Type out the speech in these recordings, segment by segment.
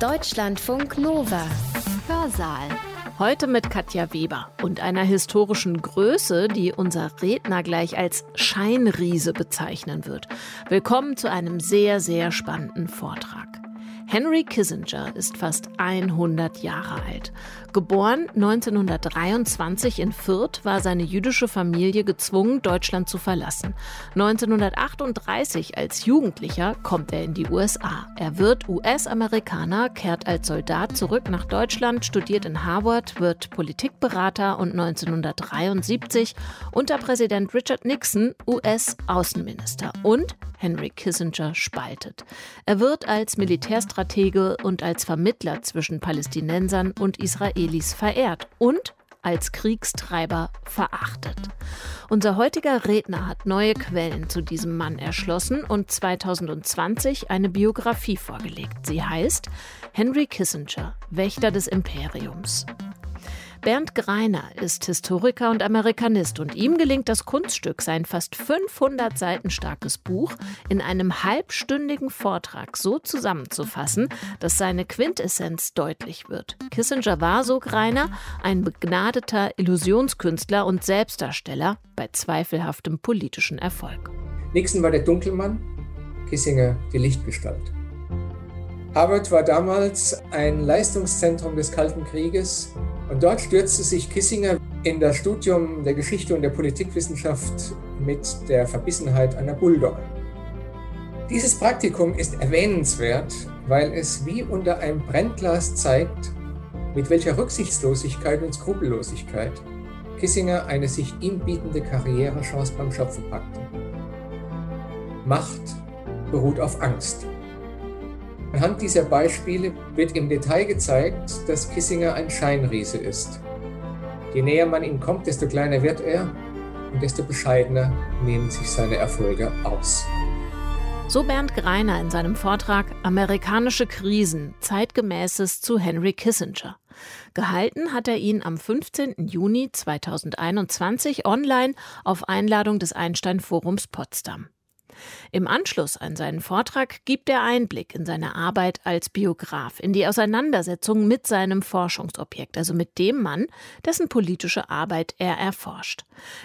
Deutschlandfunk Nova. Hörsaal. Heute mit Katja Weber und einer historischen Größe, die unser Redner gleich als Scheinriese bezeichnen wird. Willkommen zu einem sehr, sehr spannenden Vortrag. Henry Kissinger ist fast 100 Jahre alt. Geboren 1923 in Fürth, war seine jüdische Familie gezwungen, Deutschland zu verlassen. 1938 als Jugendlicher kommt er in die USA. Er wird US-Amerikaner, kehrt als Soldat zurück nach Deutschland, studiert in Harvard, wird Politikberater und 1973 unter Präsident Richard Nixon US-Außenminister und Henry Kissinger spaltet. Er wird als Militärstratege und als Vermittler zwischen Palästinensern und Israelis verehrt und als Kriegstreiber verachtet. Unser heutiger Redner hat neue Quellen zu diesem Mann erschlossen und 2020 eine Biografie vorgelegt. Sie heißt Henry Kissinger, Wächter des Imperiums. Bernd Greiner ist Historiker und Amerikanist und ihm gelingt das Kunststück, sein fast 500 Seiten starkes Buch in einem halbstündigen Vortrag so zusammenzufassen, dass seine Quintessenz deutlich wird. Kissinger war, so Greiner, ein begnadeter Illusionskünstler und Selbstdarsteller bei zweifelhaftem politischen Erfolg. Nixon war der Dunkelmann, Kissinger die Lichtgestalt. Harvard war damals ein Leistungszentrum des Kalten Krieges und dort stürzte sich Kissinger in das Studium der Geschichte und der Politikwissenschaft mit der Verbissenheit einer Bulldogge. Dieses Praktikum ist erwähnenswert, weil es wie unter einem Brennglas zeigt, mit welcher Rücksichtslosigkeit und Skrupellosigkeit Kissinger eine sich ihm bietende Karrierechance beim Schopfen packte. Macht beruht auf Angst. Anhand dieser Beispiele wird im Detail gezeigt, dass Kissinger ein Scheinriese ist. Je näher man ihm kommt, desto kleiner wird er und desto bescheidener nehmen sich seine Erfolge aus. So Bernd Greiner in seinem Vortrag Amerikanische Krisen, zeitgemäßes zu Henry Kissinger. Gehalten hat er ihn am 15. Juni 2021 online auf Einladung des Einstein Forums Potsdam. Im Anschluss an seinen Vortrag gibt er Einblick in seine Arbeit als Biograf, in die Auseinandersetzung mit seinem Forschungsobjekt, also mit dem Mann, dessen politische Arbeit er erforscht.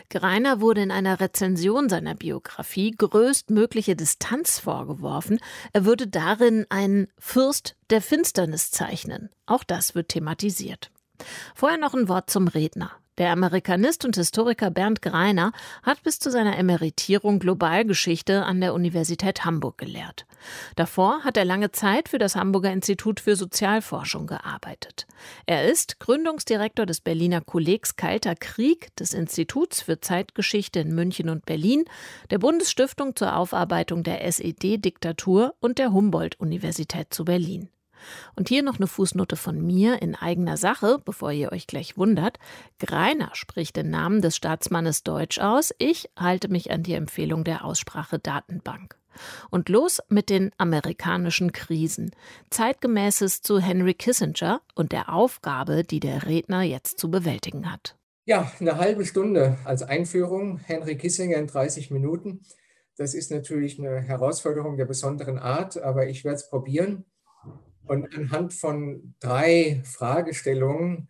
Greiner wurde in einer Rezension seiner Biografie größtmögliche Distanz vorgeworfen, er würde darin einen Fürst der Finsternis zeichnen. Auch das wird thematisiert. Vorher noch ein Wort zum Redner. Der Amerikanist und Historiker Bernd Greiner hat bis zu seiner Emeritierung Globalgeschichte an der Universität Hamburg gelehrt. Davor hat er lange Zeit für das Hamburger Institut für Sozialforschung gearbeitet. Er ist Gründungsdirektor des Berliner Kollegs Kalter Krieg, des Instituts für Zeitgeschichte in München und Berlin, der Bundesstiftung zur Aufarbeitung der SED-Diktatur und der Humboldt-Universität zu Berlin. Und hier noch eine Fußnote von mir in eigener Sache, bevor ihr euch gleich wundert. Greiner spricht den Namen des Staatsmannes Deutsch aus. Ich halte mich an die Empfehlung der Aussprache Datenbank. Und los mit den amerikanischen Krisen. Zeitgemäßes zu Henry Kissinger und der Aufgabe, die der Redner jetzt zu bewältigen hat. Ja, eine halbe Stunde als Einführung. Henry Kissinger in 30 Minuten. Das ist natürlich eine Herausforderung der besonderen Art, aber ich werde es probieren und anhand von drei Fragestellungen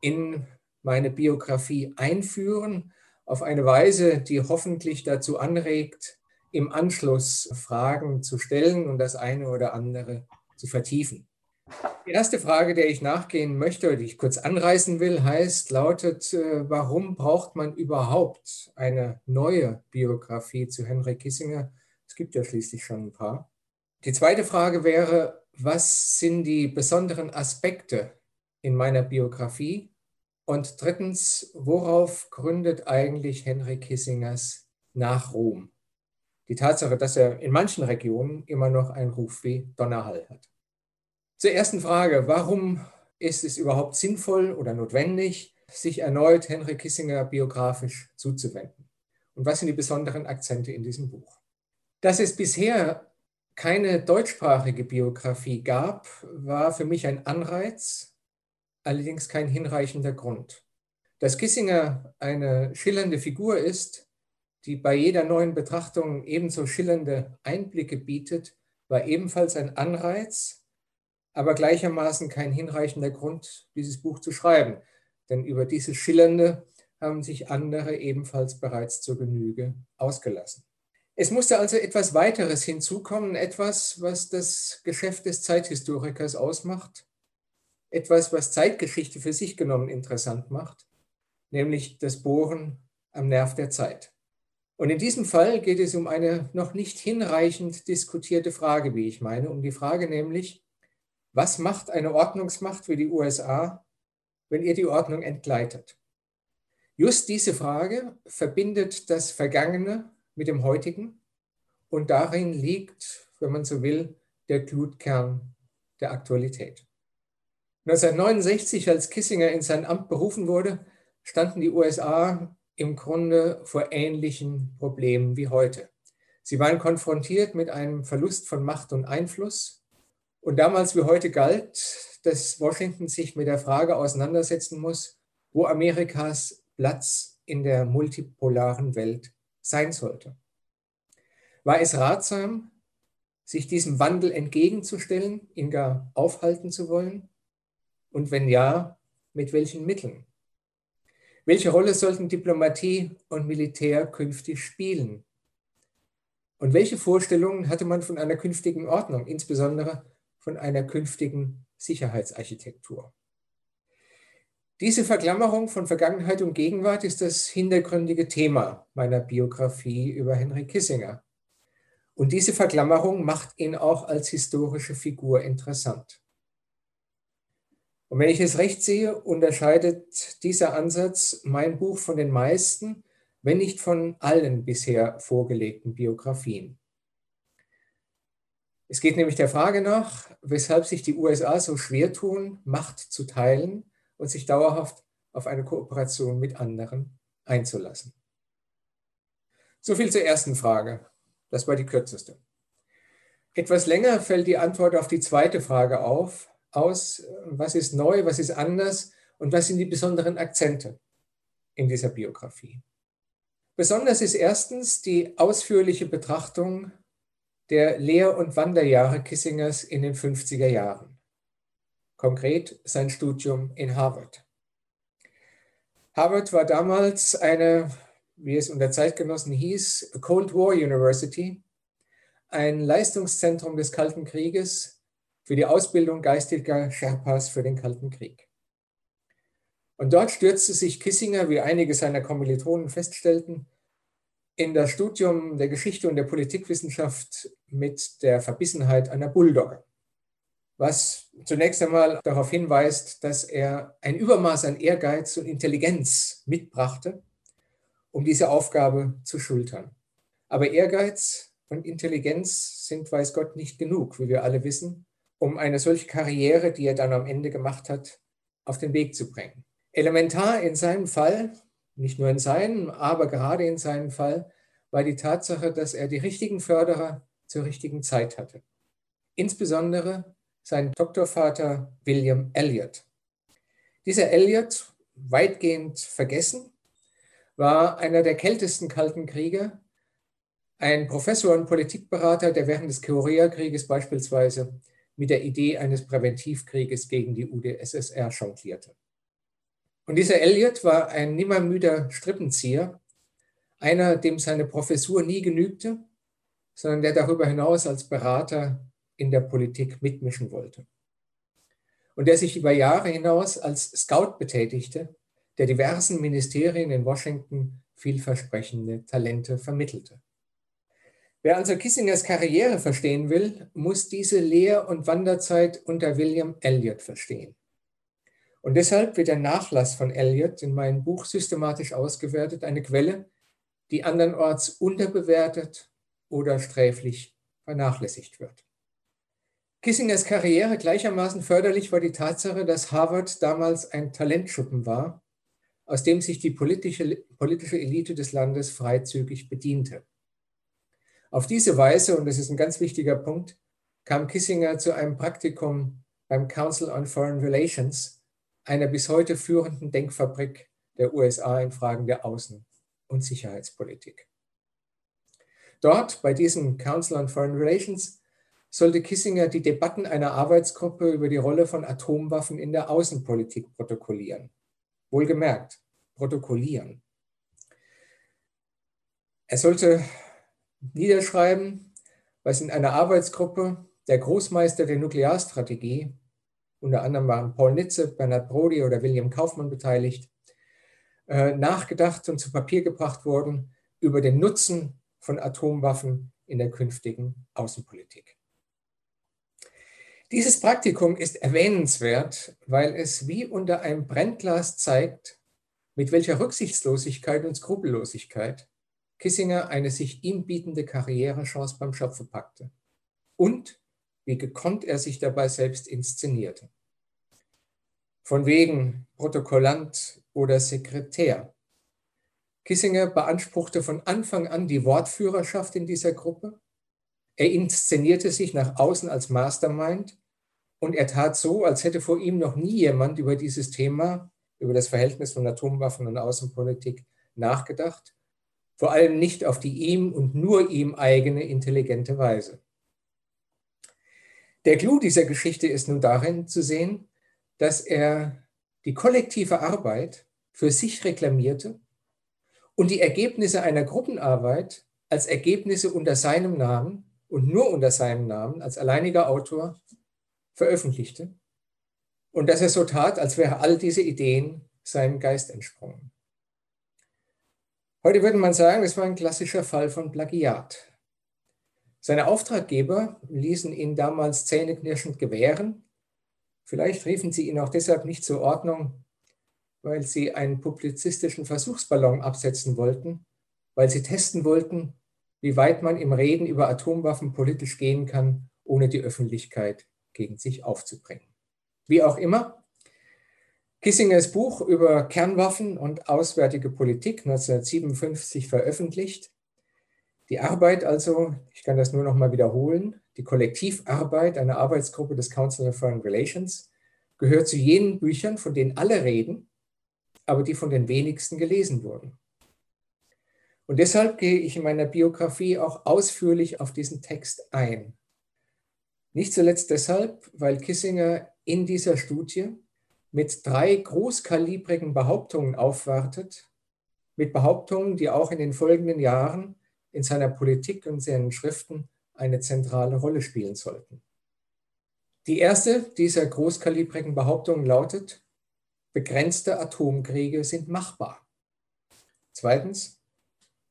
in meine Biografie einführen, auf eine Weise, die hoffentlich dazu anregt, im Anschluss Fragen zu stellen und das eine oder andere zu vertiefen. Die erste Frage, der ich nachgehen möchte, die ich kurz anreißen will, heißt, lautet, äh, warum braucht man überhaupt eine neue Biografie zu Henry Kissinger? Es gibt ja schließlich schon ein paar. Die zweite Frage wäre, was sind die besonderen Aspekte in meiner Biografie? Und drittens, worauf gründet eigentlich Henry Kissingers Nachruhm? Die Tatsache, dass er in manchen Regionen immer noch einen Ruf wie Donnerhall hat. Zur ersten Frage, warum ist es überhaupt sinnvoll oder notwendig, sich erneut Henry Kissinger biografisch zuzuwenden? Und was sind die besonderen Akzente in diesem Buch? Dass es bisher keine deutschsprachige Biografie gab, war für mich ein Anreiz, allerdings kein hinreichender Grund. Dass Kissinger eine schillernde Figur ist, die bei jeder neuen Betrachtung ebenso schillernde Einblicke bietet, war ebenfalls ein Anreiz, aber gleichermaßen kein hinreichender Grund, dieses Buch zu schreiben. Denn über dieses Schillernde haben sich andere ebenfalls bereits zur Genüge ausgelassen. Es musste also etwas weiteres hinzukommen, etwas, was das Geschäft des Zeithistorikers ausmacht, etwas, was Zeitgeschichte für sich genommen interessant macht, nämlich das Bohren am Nerv der Zeit. Und in diesem Fall geht es um eine noch nicht hinreichend diskutierte Frage, wie ich meine, um die Frage nämlich, was macht eine Ordnungsmacht wie die USA, wenn ihr die Ordnung entgleitet? Just diese Frage verbindet das Vergangene mit dem Heutigen und darin liegt, wenn man so will, der Glutkern der Aktualität. 1969, als Kissinger in sein Amt berufen wurde, standen die USA im Grunde vor ähnlichen Problemen wie heute. Sie waren konfrontiert mit einem Verlust von Macht und Einfluss. Und damals wie heute galt, dass Washington sich mit der Frage auseinandersetzen muss, wo Amerikas Platz in der multipolaren Welt sein sollte. War es ratsam, sich diesem Wandel entgegenzustellen, ihn gar aufhalten zu wollen? Und wenn ja, mit welchen Mitteln? Welche Rolle sollten Diplomatie und Militär künftig spielen? Und welche Vorstellungen hatte man von einer künftigen Ordnung, insbesondere von einer künftigen Sicherheitsarchitektur? Diese Verklammerung von Vergangenheit und Gegenwart ist das hintergründige Thema meiner Biografie über Henry Kissinger. Und diese Verklammerung macht ihn auch als historische Figur interessant. Und wenn ich es recht sehe, unterscheidet dieser Ansatz mein Buch von den meisten, wenn nicht von allen bisher vorgelegten Biografien. Es geht nämlich der Frage nach, weshalb sich die USA so schwer tun, Macht zu teilen und sich dauerhaft auf eine Kooperation mit anderen einzulassen. So viel zur ersten Frage. Das war die kürzeste. Etwas länger fällt die Antwort auf die zweite Frage auf, aus, was ist neu, was ist anders und was sind die besonderen Akzente in dieser Biografie. Besonders ist erstens die ausführliche Betrachtung der Lehr- und Wanderjahre Kissingers in den 50er Jahren. Konkret sein Studium in Harvard. Harvard war damals eine, wie es unter Zeitgenossen hieß, Cold War University, ein Leistungszentrum des Kalten Krieges, für die Ausbildung geistiger Sherpas für den Kalten Krieg. Und dort stürzte sich Kissinger, wie einige seiner Kommilitonen feststellten, in das Studium der Geschichte und der Politikwissenschaft mit der Verbissenheit einer Bulldogge, was zunächst einmal darauf hinweist, dass er ein Übermaß an Ehrgeiz und Intelligenz mitbrachte, um diese Aufgabe zu schultern. Aber Ehrgeiz und Intelligenz sind, weiß Gott, nicht genug, wie wir alle wissen, um eine solche Karriere, die er dann am Ende gemacht hat, auf den Weg zu bringen. Elementar in seinem Fall, nicht nur in seinem, aber gerade in seinem Fall, war die Tatsache, dass er die richtigen Förderer zur richtigen Zeit hatte. Insbesondere sein Doktorvater William Elliot. Dieser Elliot, weitgehend vergessen, war einer der kältesten Kalten Krieger, ein Professor und Politikberater, der während des Koreakrieges beispielsweise mit der Idee eines Präventivkrieges gegen die UdSSR jonglierte. Und dieser Elliot war ein nimmermüder Strippenzieher, einer, dem seine Professur nie genügte, sondern der darüber hinaus als Berater in der Politik mitmischen wollte. Und der sich über Jahre hinaus als Scout betätigte, der diversen Ministerien in Washington vielversprechende Talente vermittelte. Wer also Kissingers Karriere verstehen will, muss diese Lehr- und Wanderzeit unter William Elliot verstehen. Und deshalb wird der Nachlass von Elliot in meinem Buch systematisch ausgewertet, eine Quelle, die andernorts unterbewertet oder sträflich vernachlässigt wird. Kissingers Karriere gleichermaßen förderlich war die Tatsache, dass Harvard damals ein Talentschuppen war, aus dem sich die politische, politische Elite des Landes freizügig bediente. Auf diese Weise, und das ist ein ganz wichtiger Punkt, kam Kissinger zu einem Praktikum beim Council on Foreign Relations, einer bis heute führenden Denkfabrik der USA in Fragen der Außen- und Sicherheitspolitik. Dort, bei diesem Council on Foreign Relations, sollte Kissinger die Debatten einer Arbeitsgruppe über die Rolle von Atomwaffen in der Außenpolitik protokollieren. Wohlgemerkt, protokollieren. Er sollte niederschreiben, was in einer Arbeitsgruppe der Großmeister der Nuklearstrategie, unter anderem waren Paul Nitze, Bernhard Brody oder William Kaufmann beteiligt, äh, nachgedacht und zu Papier gebracht wurden über den Nutzen von Atomwaffen in der künftigen Außenpolitik. Dieses Praktikum ist erwähnenswert, weil es wie unter einem Brennglas zeigt, mit welcher Rücksichtslosigkeit und Skrupellosigkeit Kissinger eine sich ihm bietende Karrierechance beim Schöpfer packte und wie gekonnt er sich dabei selbst inszenierte. Von wegen Protokollant oder Sekretär. Kissinger beanspruchte von Anfang an die Wortführerschaft in dieser Gruppe. Er inszenierte sich nach außen als Mastermind und er tat so, als hätte vor ihm noch nie jemand über dieses Thema, über das Verhältnis von Atomwaffen und Außenpolitik nachgedacht, vor allem nicht auf die ihm und nur ihm eigene intelligente Weise. Der Clou dieser Geschichte ist nun darin zu sehen, dass er die kollektive Arbeit für sich reklamierte und die Ergebnisse einer Gruppenarbeit als Ergebnisse unter seinem Namen und nur unter seinem Namen als alleiniger Autor veröffentlichte und dass er so tat, als wäre all diese Ideen seinem Geist entsprungen. Heute würde man sagen, es war ein klassischer Fall von Plagiat. Seine Auftraggeber ließen ihn damals zähneknirschend gewähren. Vielleicht riefen sie ihn auch deshalb nicht zur Ordnung, weil sie einen publizistischen Versuchsballon absetzen wollten, weil sie testen wollten, wie weit man im Reden über Atomwaffen politisch gehen kann, ohne die Öffentlichkeit gegen sich aufzubringen. Wie auch immer, Kissingers Buch über Kernwaffen und auswärtige Politik 1957 veröffentlicht, die Arbeit also, ich kann das nur noch mal wiederholen, die Kollektivarbeit einer Arbeitsgruppe des Council of Foreign Relations gehört zu jenen Büchern, von denen alle reden, aber die von den wenigsten gelesen wurden. Und deshalb gehe ich in meiner Biografie auch ausführlich auf diesen Text ein. Nicht zuletzt deshalb, weil Kissinger in dieser Studie mit drei großkalibrigen Behauptungen aufwartet, mit Behauptungen, die auch in den folgenden Jahren in seiner Politik und seinen Schriften eine zentrale Rolle spielen sollten. Die erste dieser großkalibrigen Behauptungen lautet, begrenzte Atomkriege sind machbar. Zweitens,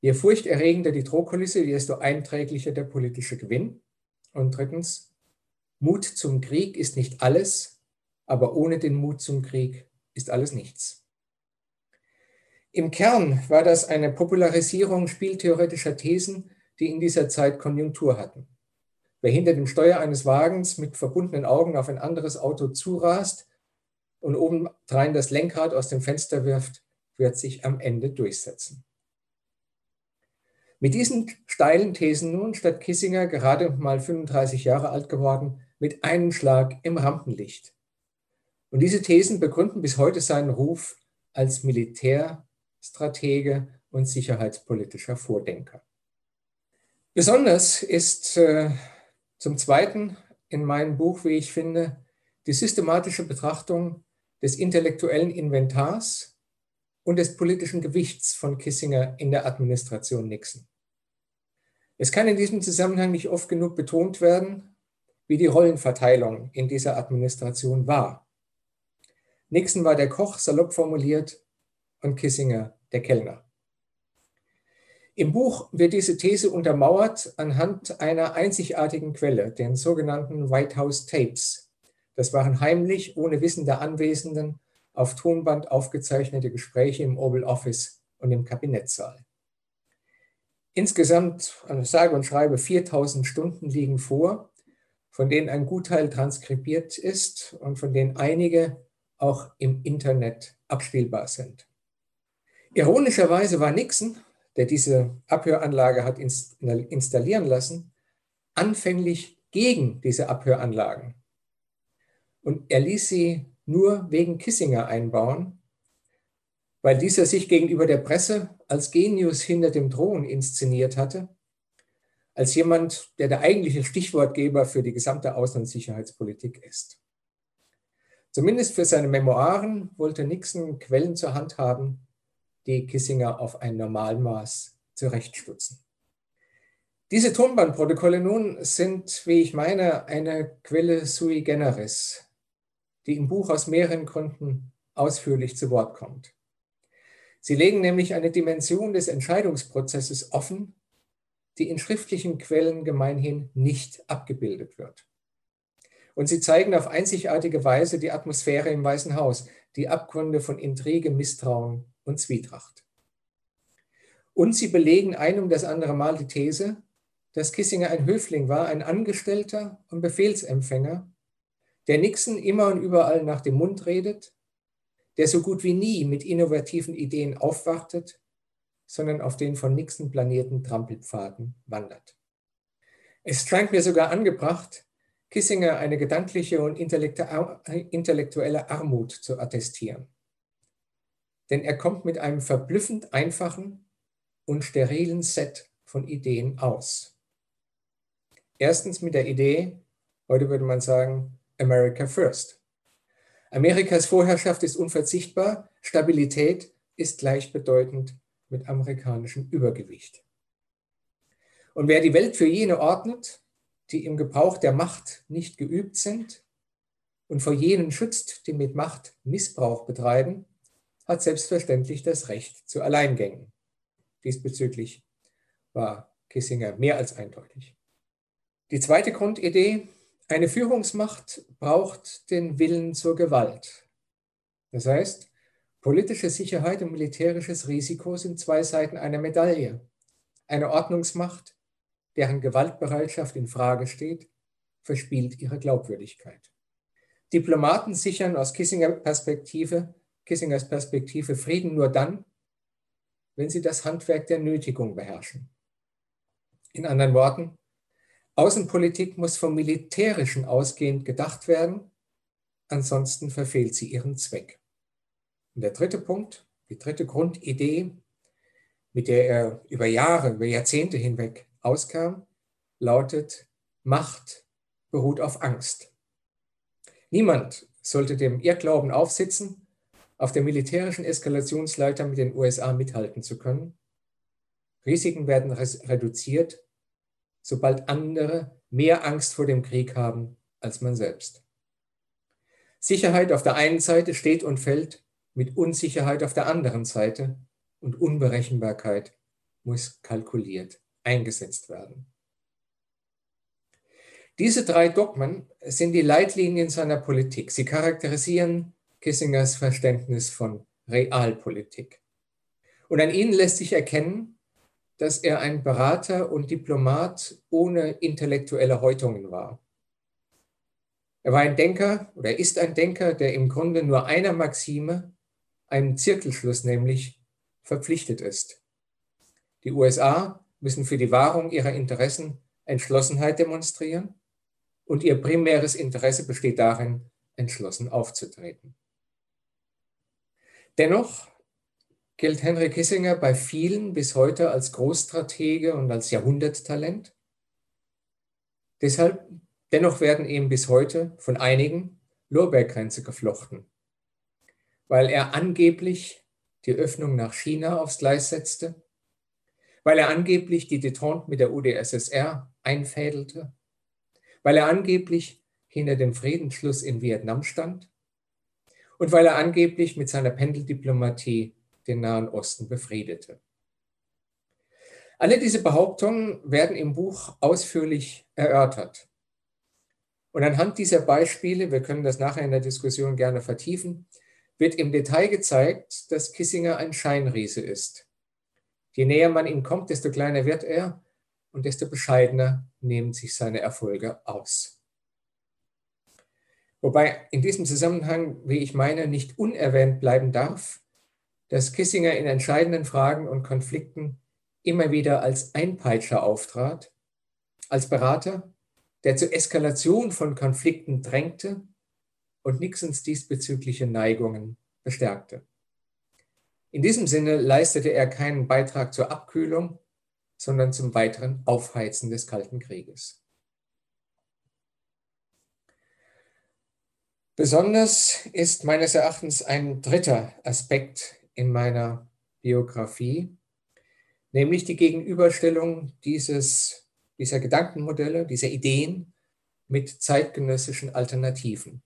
je furchterregender die Drohkulisse, desto einträglicher der politische Gewinn. Und drittens, Mut zum Krieg ist nicht alles, aber ohne den Mut zum Krieg ist alles nichts. Im Kern war das eine Popularisierung spieltheoretischer Thesen, die in dieser Zeit Konjunktur hatten. Wer hinter dem Steuer eines Wagens mit verbundenen Augen auf ein anderes Auto zurast und obendrein das Lenkrad aus dem Fenster wirft, wird sich am Ende durchsetzen. Mit diesen steilen Thesen nun statt Kissinger, gerade mal 35 Jahre alt geworden, mit einem Schlag im Rampenlicht. Und diese Thesen begründen bis heute seinen Ruf als Militär- Stratege und sicherheitspolitischer Vordenker. Besonders ist äh, zum Zweiten in meinem Buch, wie ich finde, die systematische Betrachtung des intellektuellen Inventars und des politischen Gewichts von Kissinger in der Administration Nixon. Es kann in diesem Zusammenhang nicht oft genug betont werden, wie die Rollenverteilung in dieser Administration war. Nixon war der Koch, salopp formuliert, und Kissinger der Kellner. Im Buch wird diese These untermauert anhand einer einzigartigen Quelle, den sogenannten White House Tapes. Das waren heimlich, ohne Wissen der Anwesenden, auf Tonband aufgezeichnete Gespräche im Oval Office und im Kabinettssaal. Insgesamt, sage und schreibe, 4000 Stunden liegen vor, von denen ein Gutteil transkribiert ist und von denen einige auch im Internet abspielbar sind. Ironischerweise war Nixon, der diese Abhöranlage hat installieren lassen, anfänglich gegen diese Abhöranlagen. Und er ließ sie nur wegen Kissinger einbauen, weil dieser sich gegenüber der Presse als Genius hinter dem Thron inszeniert hatte. als jemand, der der eigentliche Stichwortgeber für die gesamte Außen- und Sicherheitspolitik ist. Zumindest für seine Memoiren wollte Nixon Quellen zur Hand haben, die Kissinger auf ein Normalmaß zurechtstutzen. Diese Tonbandprotokolle nun sind, wie ich meine, eine Quelle sui generis, die im Buch aus mehreren Gründen ausführlich zu Wort kommt. Sie legen nämlich eine Dimension des Entscheidungsprozesses offen, die in schriftlichen Quellen gemeinhin nicht abgebildet wird. Und sie zeigen auf einzigartige Weise die Atmosphäre im Weißen Haus, die Abgründe von Intrige, Misstrauen und Zwietracht. Und sie belegen ein um das andere Mal die These, dass Kissinger ein Höfling war, ein Angestellter und Befehlsempfänger, der Nixon immer und überall nach dem Mund redet, der so gut wie nie mit innovativen Ideen aufwartet, sondern auf den von Nixon planierten Trampelpfaden wandert. Es scheint mir sogar angebracht, Kissinger eine gedankliche und intellektuelle Armut zu attestieren. Denn er kommt mit einem verblüffend einfachen und sterilen Set von Ideen aus. Erstens mit der Idee, heute würde man sagen, America First. Amerikas Vorherrschaft ist unverzichtbar, Stabilität ist gleichbedeutend mit amerikanischem Übergewicht. Und wer die Welt für jene ordnet, die im Gebrauch der Macht nicht geübt sind und vor jenen schützt, die mit Macht Missbrauch betreiben, hat selbstverständlich das Recht zu Alleingängen. Diesbezüglich war Kissinger mehr als eindeutig. Die zweite Grundidee, eine Führungsmacht braucht den Willen zur Gewalt. Das heißt, politische Sicherheit und militärisches Risiko sind zwei Seiten einer Medaille. Eine Ordnungsmacht deren Gewaltbereitschaft in Frage steht, verspielt ihre Glaubwürdigkeit. Diplomaten sichern aus Kissinger Perspektive, Kissingers Perspektive Frieden nur dann, wenn sie das Handwerk der Nötigung beherrschen. In anderen Worten, Außenpolitik muss vom Militärischen ausgehend gedacht werden, ansonsten verfehlt sie ihren Zweck. Und der dritte Punkt, die dritte Grundidee, mit der er über Jahre, über Jahrzehnte hinweg auskam, lautet, Macht beruht auf Angst. Niemand sollte dem Irrglauben aufsitzen, auf der militärischen Eskalationsleiter mit den USA mithalten zu können. Risiken werden reduziert, sobald andere mehr Angst vor dem Krieg haben als man selbst. Sicherheit auf der einen Seite steht und fällt mit Unsicherheit auf der anderen Seite und Unberechenbarkeit muss kalkuliert eingesetzt werden. Diese drei Dogmen sind die Leitlinien seiner Politik. Sie charakterisieren Kissingers Verständnis von Realpolitik. Und an ihnen lässt sich erkennen, dass er ein Berater und Diplomat ohne intellektuelle Häutungen war. Er war ein Denker oder ist ein Denker, der im Grunde nur einer Maxime, einem Zirkelschluss nämlich, verpflichtet ist. Die USA müssen für die Wahrung ihrer Interessen Entschlossenheit demonstrieren und ihr primäres Interesse besteht darin, entschlossen aufzutreten. Dennoch gilt Henry Kissinger bei vielen bis heute als Großstratege und als Jahrhunderttalent. Deshalb, dennoch werden ihm bis heute von einigen Lorbeerkränze geflochten, weil er angeblich die Öffnung nach China aufs Gleis setzte weil er angeblich die Detente mit der UdSSR einfädelte, weil er angeblich hinter dem Friedensschluss in Vietnam stand und weil er angeblich mit seiner Pendeldiplomatie den Nahen Osten befriedete. Alle diese Behauptungen werden im Buch ausführlich erörtert. Und anhand dieser Beispiele, wir können das nachher in der Diskussion gerne vertiefen, wird im Detail gezeigt, dass Kissinger ein Scheinriese ist, Je näher man ihm kommt, desto kleiner wird er und desto bescheidener nehmen sich seine Erfolge aus. Wobei in diesem Zusammenhang, wie ich meine, nicht unerwähnt bleiben darf, dass Kissinger in entscheidenden Fragen und Konflikten immer wieder als Einpeitscher auftrat, als Berater, der zur Eskalation von Konflikten drängte und Nixons diesbezügliche Neigungen bestärkte. In diesem Sinne leistete er keinen Beitrag zur Abkühlung, sondern zum weiteren Aufheizen des Kalten Krieges. Besonders ist meines Erachtens ein dritter Aspekt in meiner Biografie, nämlich die Gegenüberstellung dieses, dieser Gedankenmodelle, dieser Ideen mit zeitgenössischen Alternativen.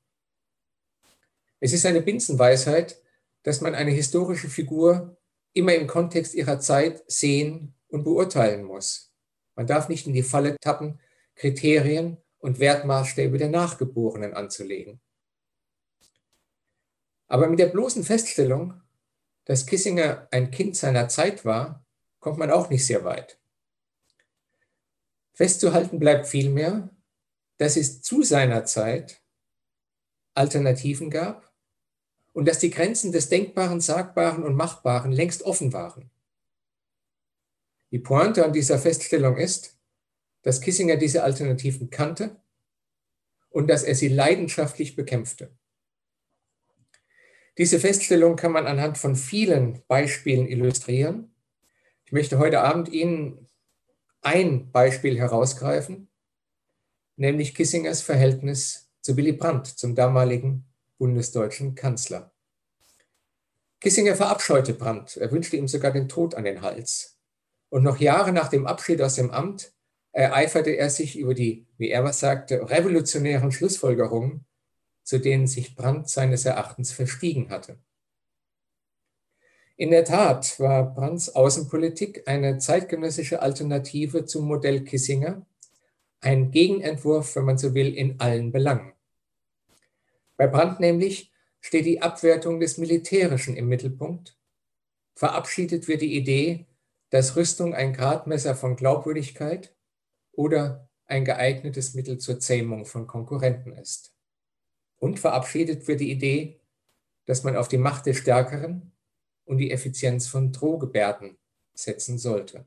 Es ist eine Binsenweisheit, dass man eine historische Figur immer im Kontext ihrer Zeit sehen und beurteilen muss. Man darf nicht in die Falle tappen, Kriterien und Wertmaßstäbe der Nachgeborenen anzulegen. Aber mit der bloßen Feststellung, dass Kissinger ein Kind seiner Zeit war, kommt man auch nicht sehr weit. Festzuhalten bleibt vielmehr, dass es zu seiner Zeit Alternativen gab und dass die Grenzen des Denkbaren, Sagbaren und Machbaren längst offen waren. Die Pointe an dieser Feststellung ist, dass Kissinger diese Alternativen kannte und dass er sie leidenschaftlich bekämpfte. Diese Feststellung kann man anhand von vielen Beispielen illustrieren. Ich möchte heute Abend Ihnen ein Beispiel herausgreifen, nämlich Kissingers Verhältnis zu Willy Brandt, zum damaligen bundesdeutschen Kanzler. Kissinger verabscheute Brandt, er wünschte ihm sogar den Tod an den Hals. Und noch Jahre nach dem Abschied aus dem Amt ereiferte er sich über die, wie er was sagte, revolutionären Schlussfolgerungen, zu denen sich Brandt seines Erachtens verstiegen hatte. In der Tat war Brandts Außenpolitik eine zeitgenössische Alternative zum Modell Kissinger, ein Gegenentwurf, wenn man so will, in allen Belangen. Bei Brandt nämlich steht die Abwertung des Militärischen im Mittelpunkt. Verabschiedet wird die Idee, dass Rüstung ein Gradmesser von Glaubwürdigkeit oder ein geeignetes Mittel zur Zähmung von Konkurrenten ist. Und verabschiedet wird die Idee, dass man auf die Macht des Stärkeren und die Effizienz von Drohgebärden setzen sollte.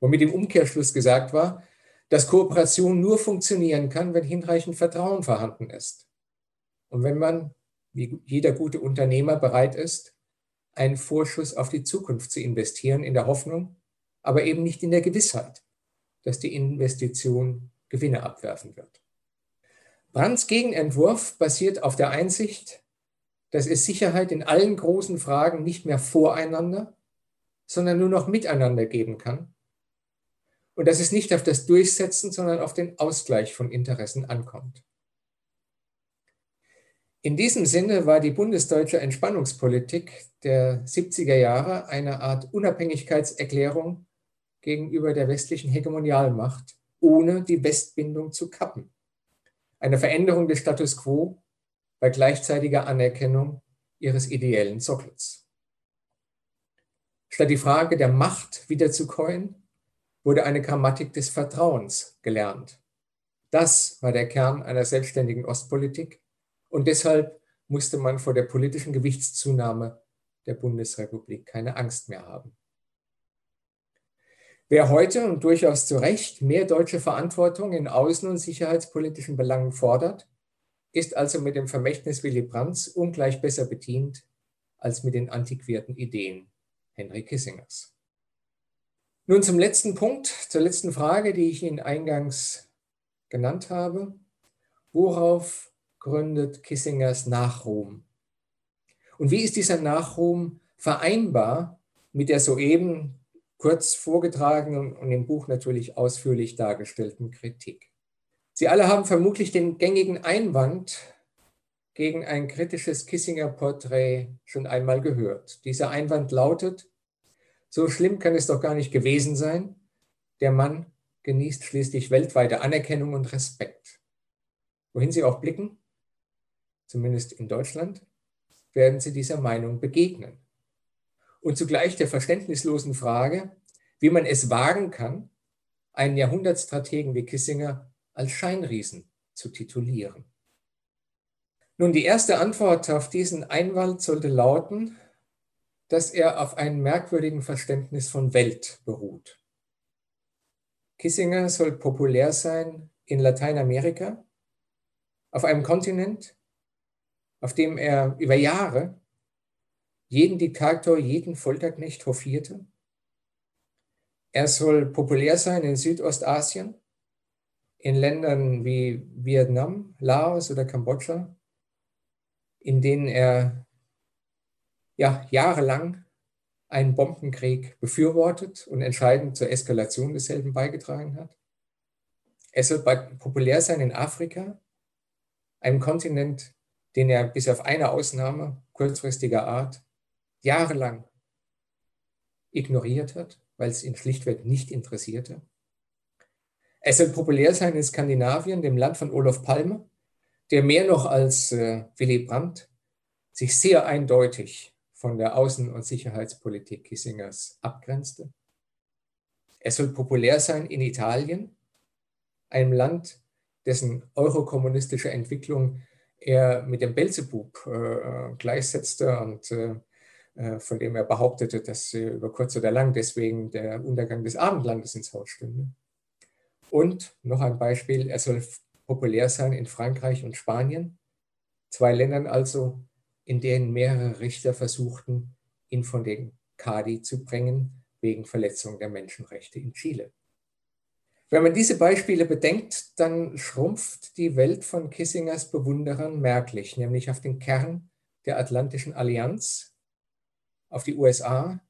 Womit im Umkehrschluss gesagt war, dass Kooperation nur funktionieren kann, wenn hinreichend Vertrauen vorhanden ist. Und wenn man, wie jeder gute Unternehmer, bereit ist, einen Vorschuss auf die Zukunft zu investieren, in der Hoffnung, aber eben nicht in der Gewissheit, dass die Investition Gewinne abwerfen wird. Brandts Gegenentwurf basiert auf der Einsicht, dass es Sicherheit in allen großen Fragen nicht mehr voreinander, sondern nur noch miteinander geben kann und dass es nicht auf das Durchsetzen, sondern auf den Ausgleich von Interessen ankommt. In diesem Sinne war die bundesdeutsche Entspannungspolitik der 70er Jahre eine Art Unabhängigkeitserklärung gegenüber der westlichen Hegemonialmacht, ohne die Westbindung zu kappen. Eine Veränderung des Status quo bei gleichzeitiger Anerkennung ihres ideellen Sockels. Statt die Frage der Macht wiederzukäuen, wurde eine Grammatik des Vertrauens gelernt. Das war der Kern einer selbstständigen Ostpolitik, und deshalb musste man vor der politischen Gewichtszunahme der Bundesrepublik keine Angst mehr haben. Wer heute und durchaus zu Recht mehr deutsche Verantwortung in außen- und sicherheitspolitischen Belangen fordert, ist also mit dem Vermächtnis Willy Brandts ungleich besser bedient als mit den antiquierten Ideen Henry Kissingers. Nun zum letzten Punkt, zur letzten Frage, die ich Ihnen eingangs genannt habe. Worauf gründet Kissingers Nachruhm. Und wie ist dieser Nachruhm vereinbar mit der soeben kurz vorgetragenen und im Buch natürlich ausführlich dargestellten Kritik? Sie alle haben vermutlich den gängigen Einwand gegen ein kritisches Kissinger-Porträt schon einmal gehört. Dieser Einwand lautet, so schlimm kann es doch gar nicht gewesen sein. Der Mann genießt schließlich weltweite Anerkennung und Respekt. Wohin Sie auch blicken, zumindest in Deutschland, werden Sie dieser Meinung begegnen. Und zugleich der verständnislosen Frage, wie man es wagen kann, einen Jahrhundertstrategen wie Kissinger als Scheinriesen zu titulieren. Nun, die erste Antwort auf diesen Einwand sollte lauten, dass er auf einem merkwürdigen Verständnis von Welt beruht. Kissinger soll populär sein in Lateinamerika, auf einem Kontinent, auf dem er über Jahre jeden Diktator, jeden Folterknecht hofierte, Er soll populär sein in Südostasien, in Ländern wie Vietnam, Laos oder Kambodscha, in denen er ja, jahrelang einen Bombenkrieg befürwortet und entscheidend zur Eskalation desselben beigetragen hat. Er soll populär sein in Afrika, einem Kontinent, den er bis auf eine Ausnahme kurzfristiger Art jahrelang ignoriert hat, weil es ihn schlichtweg nicht interessierte. Er soll populär sein in Skandinavien, dem Land von Olof Palme, der mehr noch als äh, Willy Brandt sich sehr eindeutig von der Außen- und Sicherheitspolitik Kissingers abgrenzte. Er soll populär sein in Italien, einem Land, dessen eurokommunistische Entwicklung er mit dem Belzebub äh, gleichsetzte und äh von dem er behauptete, dass über kurz oder lang deswegen der Untergang des Abendlandes ins Haus stünde. Und noch ein Beispiel, er soll populär sein in Frankreich und Spanien, zwei Ländern also, in denen mehrere Richter versuchten, ihn von den Kadi zu bringen wegen Verletzung der Menschenrechte in Chile. Wenn man diese Beispiele bedenkt, dann schrumpft die Welt von Kissingers Bewunderern merklich, nämlich auf den Kern der Atlantischen Allianz, auf die USA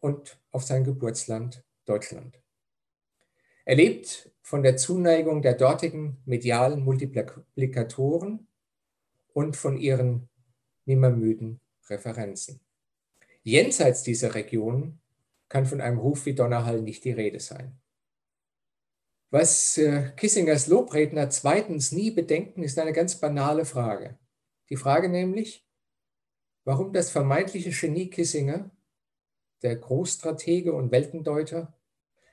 und auf sein Geburtsland Deutschland. Er lebt von der Zuneigung der dortigen medialen Multiplikatoren und von ihren nimmermüden Referenzen. Jenseits dieser Region kann von einem Ruf wie Donnerhall nicht die Rede sein. Was äh, Kissingers Lobredner zweitens nie bedenken, ist eine ganz banale Frage. Die Frage nämlich, warum das vermeintliche Genie Kissinger, der Großstratege und Weltendeuter,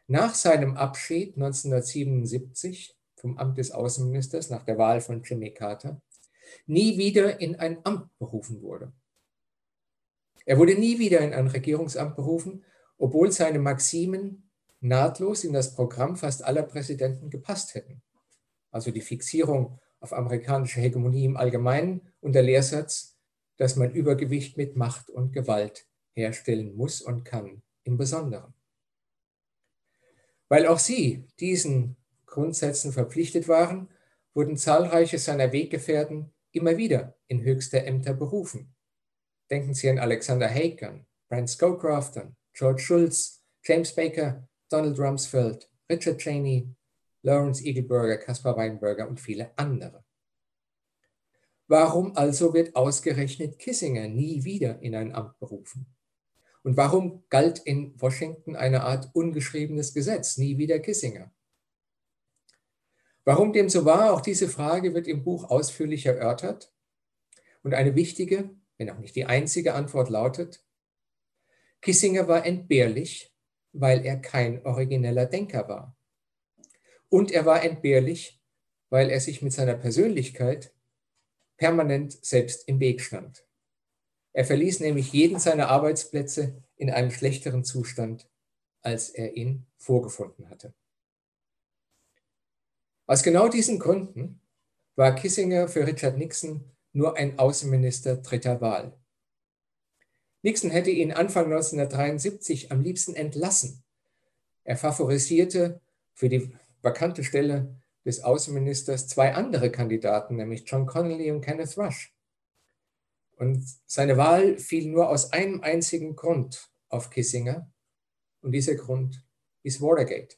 nach seinem Abschied 1977 vom Amt des Außenministers nach der Wahl von Jimmy Carter nie wieder in ein Amt berufen wurde. Er wurde nie wieder in ein Regierungsamt berufen, obwohl seine Maximen nahtlos in das Programm fast aller Präsidenten gepasst hätten. Also die Fixierung auf amerikanische Hegemonie im Allgemeinen und der Lehrsatz, dass man Übergewicht mit Macht und Gewalt herstellen muss und kann im Besonderen. Weil auch sie diesen Grundsätzen verpflichtet waren, wurden zahlreiche seiner Weggefährten immer wieder in höchste Ämter berufen. Denken Sie an Alexander Haig, an Brent Scowcroft, an George Schulz, James Baker, Donald Rumsfeld, Richard Cheney, Lawrence Eagleburger, Caspar Weinberger und viele andere. Warum also wird ausgerechnet Kissinger nie wieder in ein Amt berufen? Und warum galt in Washington eine Art ungeschriebenes Gesetz, nie wieder Kissinger? Warum dem so war, auch diese Frage wird im Buch ausführlich erörtert. Und eine wichtige, wenn auch nicht die einzige Antwort lautet, Kissinger war entbehrlich, weil er kein origineller Denker war. Und er war entbehrlich, weil er sich mit seiner Persönlichkeit permanent selbst im Weg stand. Er verließ nämlich jeden seiner Arbeitsplätze in einem schlechteren Zustand, als er ihn vorgefunden hatte. Aus genau diesen Gründen war Kissinger für Richard Nixon nur ein Außenminister dritter Wahl. Nixon hätte ihn Anfang 1973 am liebsten entlassen. Er favorisierte für die vakante Stelle des Außenministers zwei andere Kandidaten, nämlich John Connolly und Kenneth Rush. Und seine Wahl fiel nur aus einem einzigen Grund auf Kissinger. Und dieser Grund ist Watergate.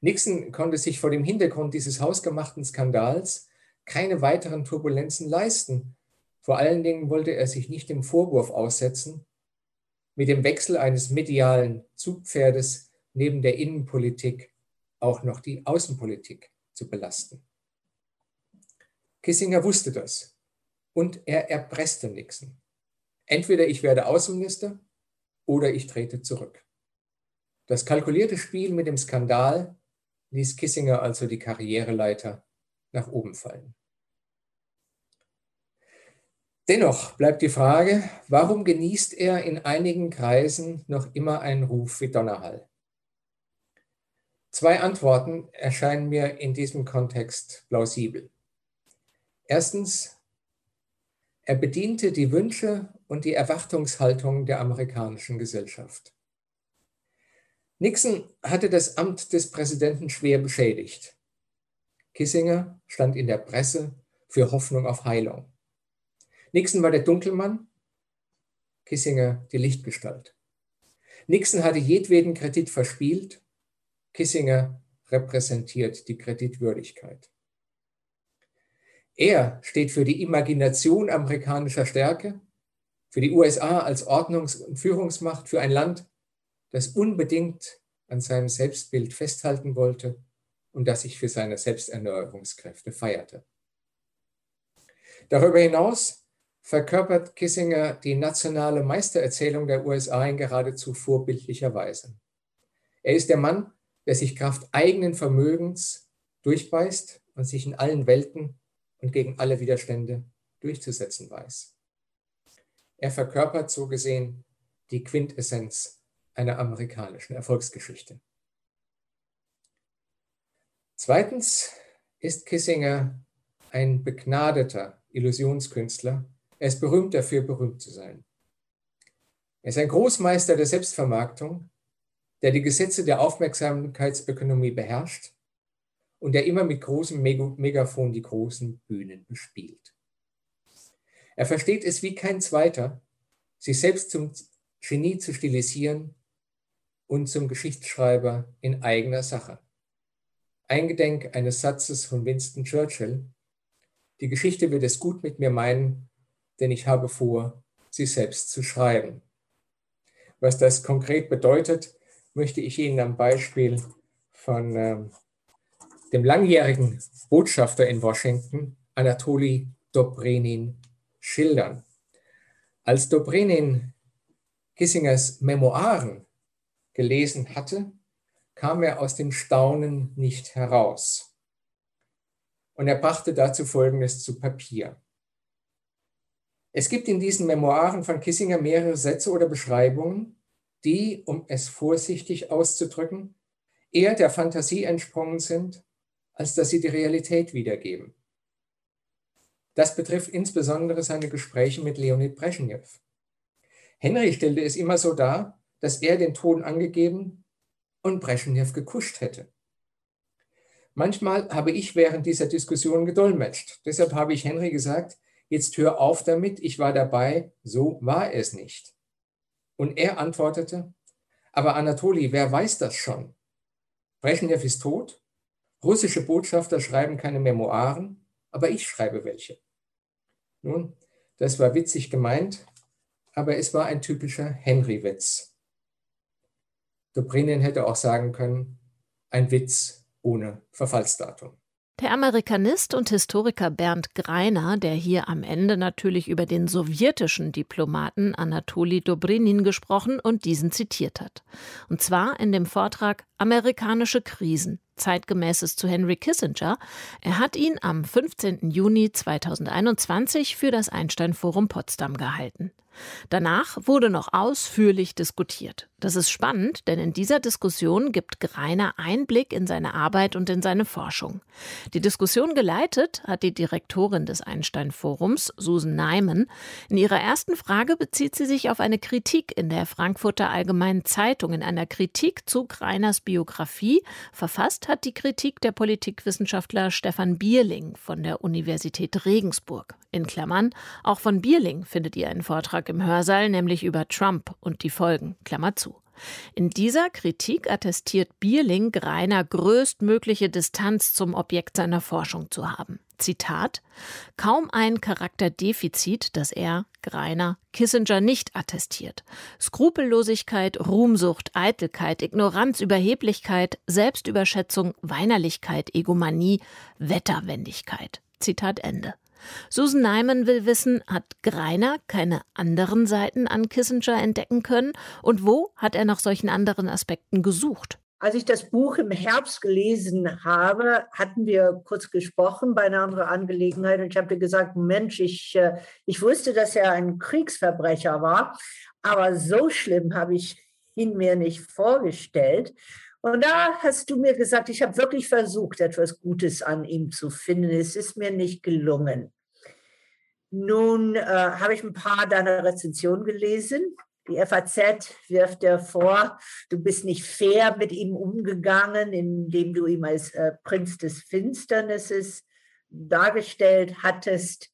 Nixon konnte sich vor dem Hintergrund dieses hausgemachten Skandals keine weiteren Turbulenzen leisten. Vor allen Dingen wollte er sich nicht dem Vorwurf aussetzen, mit dem Wechsel eines medialen Zugpferdes neben der Innenpolitik auch noch die Außenpolitik zu belasten. Kissinger wusste das und er erpresste Nixon. Entweder ich werde Außenminister oder ich trete zurück. Das kalkulierte Spiel mit dem Skandal ließ Kissinger also die Karriereleiter nach oben fallen. Dennoch bleibt die Frage, warum genießt er in einigen Kreisen noch immer einen Ruf wie Donnerhall? Zwei Antworten erscheinen mir in diesem Kontext plausibel. Erstens, er bediente die Wünsche und die Erwartungshaltung der amerikanischen Gesellschaft. Nixon hatte das Amt des Präsidenten schwer beschädigt. Kissinger stand in der Presse für Hoffnung auf Heilung. Nixon war der Dunkelmann, Kissinger die Lichtgestalt. Nixon hatte jedweden Kredit verspielt, Kissinger repräsentiert die Kreditwürdigkeit. Er steht für die Imagination amerikanischer Stärke, für die USA als Ordnungs- und Führungsmacht, für ein Land, das unbedingt an seinem Selbstbild festhalten wollte und das sich für seine Selbsterneuerungskräfte feierte. Darüber hinaus verkörpert Kissinger die nationale Meistererzählung der USA in geradezu vorbildlicher Weise. Er ist der Mann, der sich Kraft eigenen Vermögens durchbeißt und sich in allen Welten und gegen alle Widerstände durchzusetzen weiß. Er verkörpert so gesehen die Quintessenz einer amerikanischen Erfolgsgeschichte. Zweitens ist Kissinger ein begnadeter Illusionskünstler. Er ist berühmt dafür, berühmt zu sein. Er ist ein Großmeister der Selbstvermarktung, der die Gesetze der Aufmerksamkeitsökonomie beherrscht und der immer mit großem Megafon die großen Bühnen bespielt. Er versteht es wie kein zweiter, sich selbst zum Genie zu stilisieren und zum Geschichtsschreiber in eigener Sache. Eingedenk eines Satzes von Winston Churchill, die Geschichte wird es gut mit mir meinen, denn ich habe vor, sie selbst zu schreiben. Was das konkret bedeutet, möchte ich Ihnen am Beispiel von äh, dem langjährigen Botschafter in Washington, Anatoli Dobrenin, schildern. Als Dobrenin Kissingers Memoiren gelesen hatte, kam er aus dem Staunen nicht heraus. Und er brachte dazu Folgendes zu Papier. Es gibt in diesen Memoiren von Kissinger mehrere Sätze oder Beschreibungen, die, um es vorsichtig auszudrücken, eher der Fantasie entsprungen sind, als dass sie die Realität wiedergeben. Das betrifft insbesondere seine Gespräche mit Leonid Brezhnev. Henry stellte es immer so dar, dass er den Ton angegeben und Brezhnev gekuscht hätte. Manchmal habe ich während dieser Diskussion gedolmetscht. Deshalb habe ich Henry gesagt, jetzt hör auf damit, ich war dabei, so war es nicht. Und er antwortete, aber Anatoli, wer weiß das schon? Brezhnev ist tot, russische Botschafter schreiben keine Memoiren, aber ich schreibe welche. Nun, das war witzig gemeint, aber es war ein typischer Henry-Witz. Dobrynin hätte auch sagen können, ein Witz ohne Verfallsdatum. Der Amerikanist und Historiker Bernd Greiner, der hier am Ende natürlich über den sowjetischen Diplomaten Anatoli Dobrynin gesprochen und diesen zitiert hat. Und zwar in dem Vortrag Amerikanische Krisen, zeitgemäßes zu Henry Kissinger. Er hat ihn am 15. Juni 2021 für das Einstein Forum Potsdam gehalten. Danach wurde noch ausführlich diskutiert. Das ist spannend, denn in dieser Diskussion gibt Greiner Einblick in seine Arbeit und in seine Forschung. Die Diskussion geleitet hat die Direktorin des Einstein Forums, Susan Neiman. In ihrer ersten Frage bezieht sie sich auf eine Kritik in der Frankfurter Allgemeinen Zeitung. In einer Kritik zu Greiners Biografie verfasst hat die Kritik der Politikwissenschaftler Stefan Bierling von der Universität Regensburg. In Klammern, auch von Bierling findet ihr einen Vortrag im Hörsaal, nämlich über Trump und die Folgen. Klammer zu. In dieser Kritik attestiert Bierling Greiner größtmögliche Distanz zum Objekt seiner Forschung zu haben. Zitat: Kaum ein Charakterdefizit, das er, Greiner, Kissinger nicht attestiert. Skrupellosigkeit, Ruhmsucht, Eitelkeit, Ignoranz, Überheblichkeit, Selbstüberschätzung, Weinerlichkeit, Egomanie, Wetterwendigkeit. Zitat Ende. Susan Nyman will wissen, hat Greiner keine anderen Seiten an Kissinger entdecken können und wo hat er nach solchen anderen Aspekten gesucht? Als ich das Buch im Herbst gelesen habe, hatten wir kurz gesprochen bei einer anderen Angelegenheit und ich habe dir gesagt, Mensch, ich, äh, ich wusste, dass er ein Kriegsverbrecher war, aber so schlimm habe ich ihn mir nicht vorgestellt. Und da hast du mir gesagt, ich habe wirklich versucht, etwas Gutes an ihm zu finden. Es ist mir nicht gelungen. Nun äh, habe ich ein paar deiner Rezensionen gelesen Die FAZ wirft dir vor, du bist nicht fair mit ihm umgegangen, indem du ihn als äh, Prinz des Finsternisses dargestellt hattest.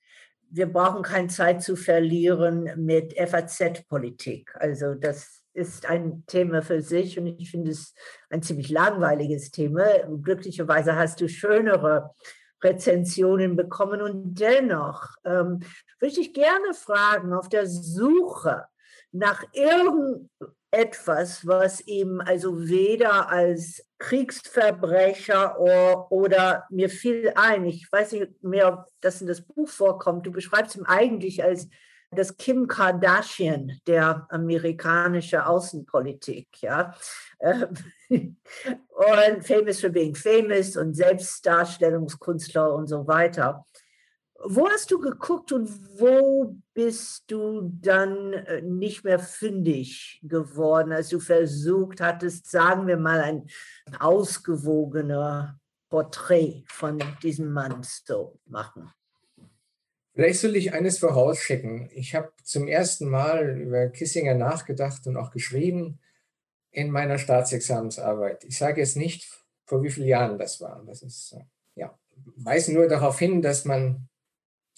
Wir brauchen keine Zeit zu verlieren mit FAZ-Politik. Also das ist ein Thema für sich und ich finde es ein ziemlich langweiliges Thema. Glücklicherweise hast du schönere Rezensionen bekommen und dennoch ähm, würde ich gerne fragen, auf der Suche nach irgendetwas, was ihm also weder als Kriegsverbrecher oder, oder, mir fiel ein, ich weiß nicht mehr, ob das in das Buch vorkommt, du beschreibst ihn eigentlich als das Kim Kardashian der amerikanischen Außenpolitik, ja. Ähm, und famous for being famous und Selbstdarstellungskünstler und so weiter. Wo hast du geguckt und wo bist du dann äh, nicht mehr fündig geworden, als du versucht hattest, sagen wir mal, ein ausgewogener Porträt von diesem Mann zu machen? Vielleicht soll ich eines vorausschicken. Ich habe zum ersten Mal über Kissinger nachgedacht und auch geschrieben in meiner Staatsexamensarbeit. Ich sage jetzt nicht, vor wie vielen Jahren das war. Das ist, äh, ja, weise nur darauf hin, dass man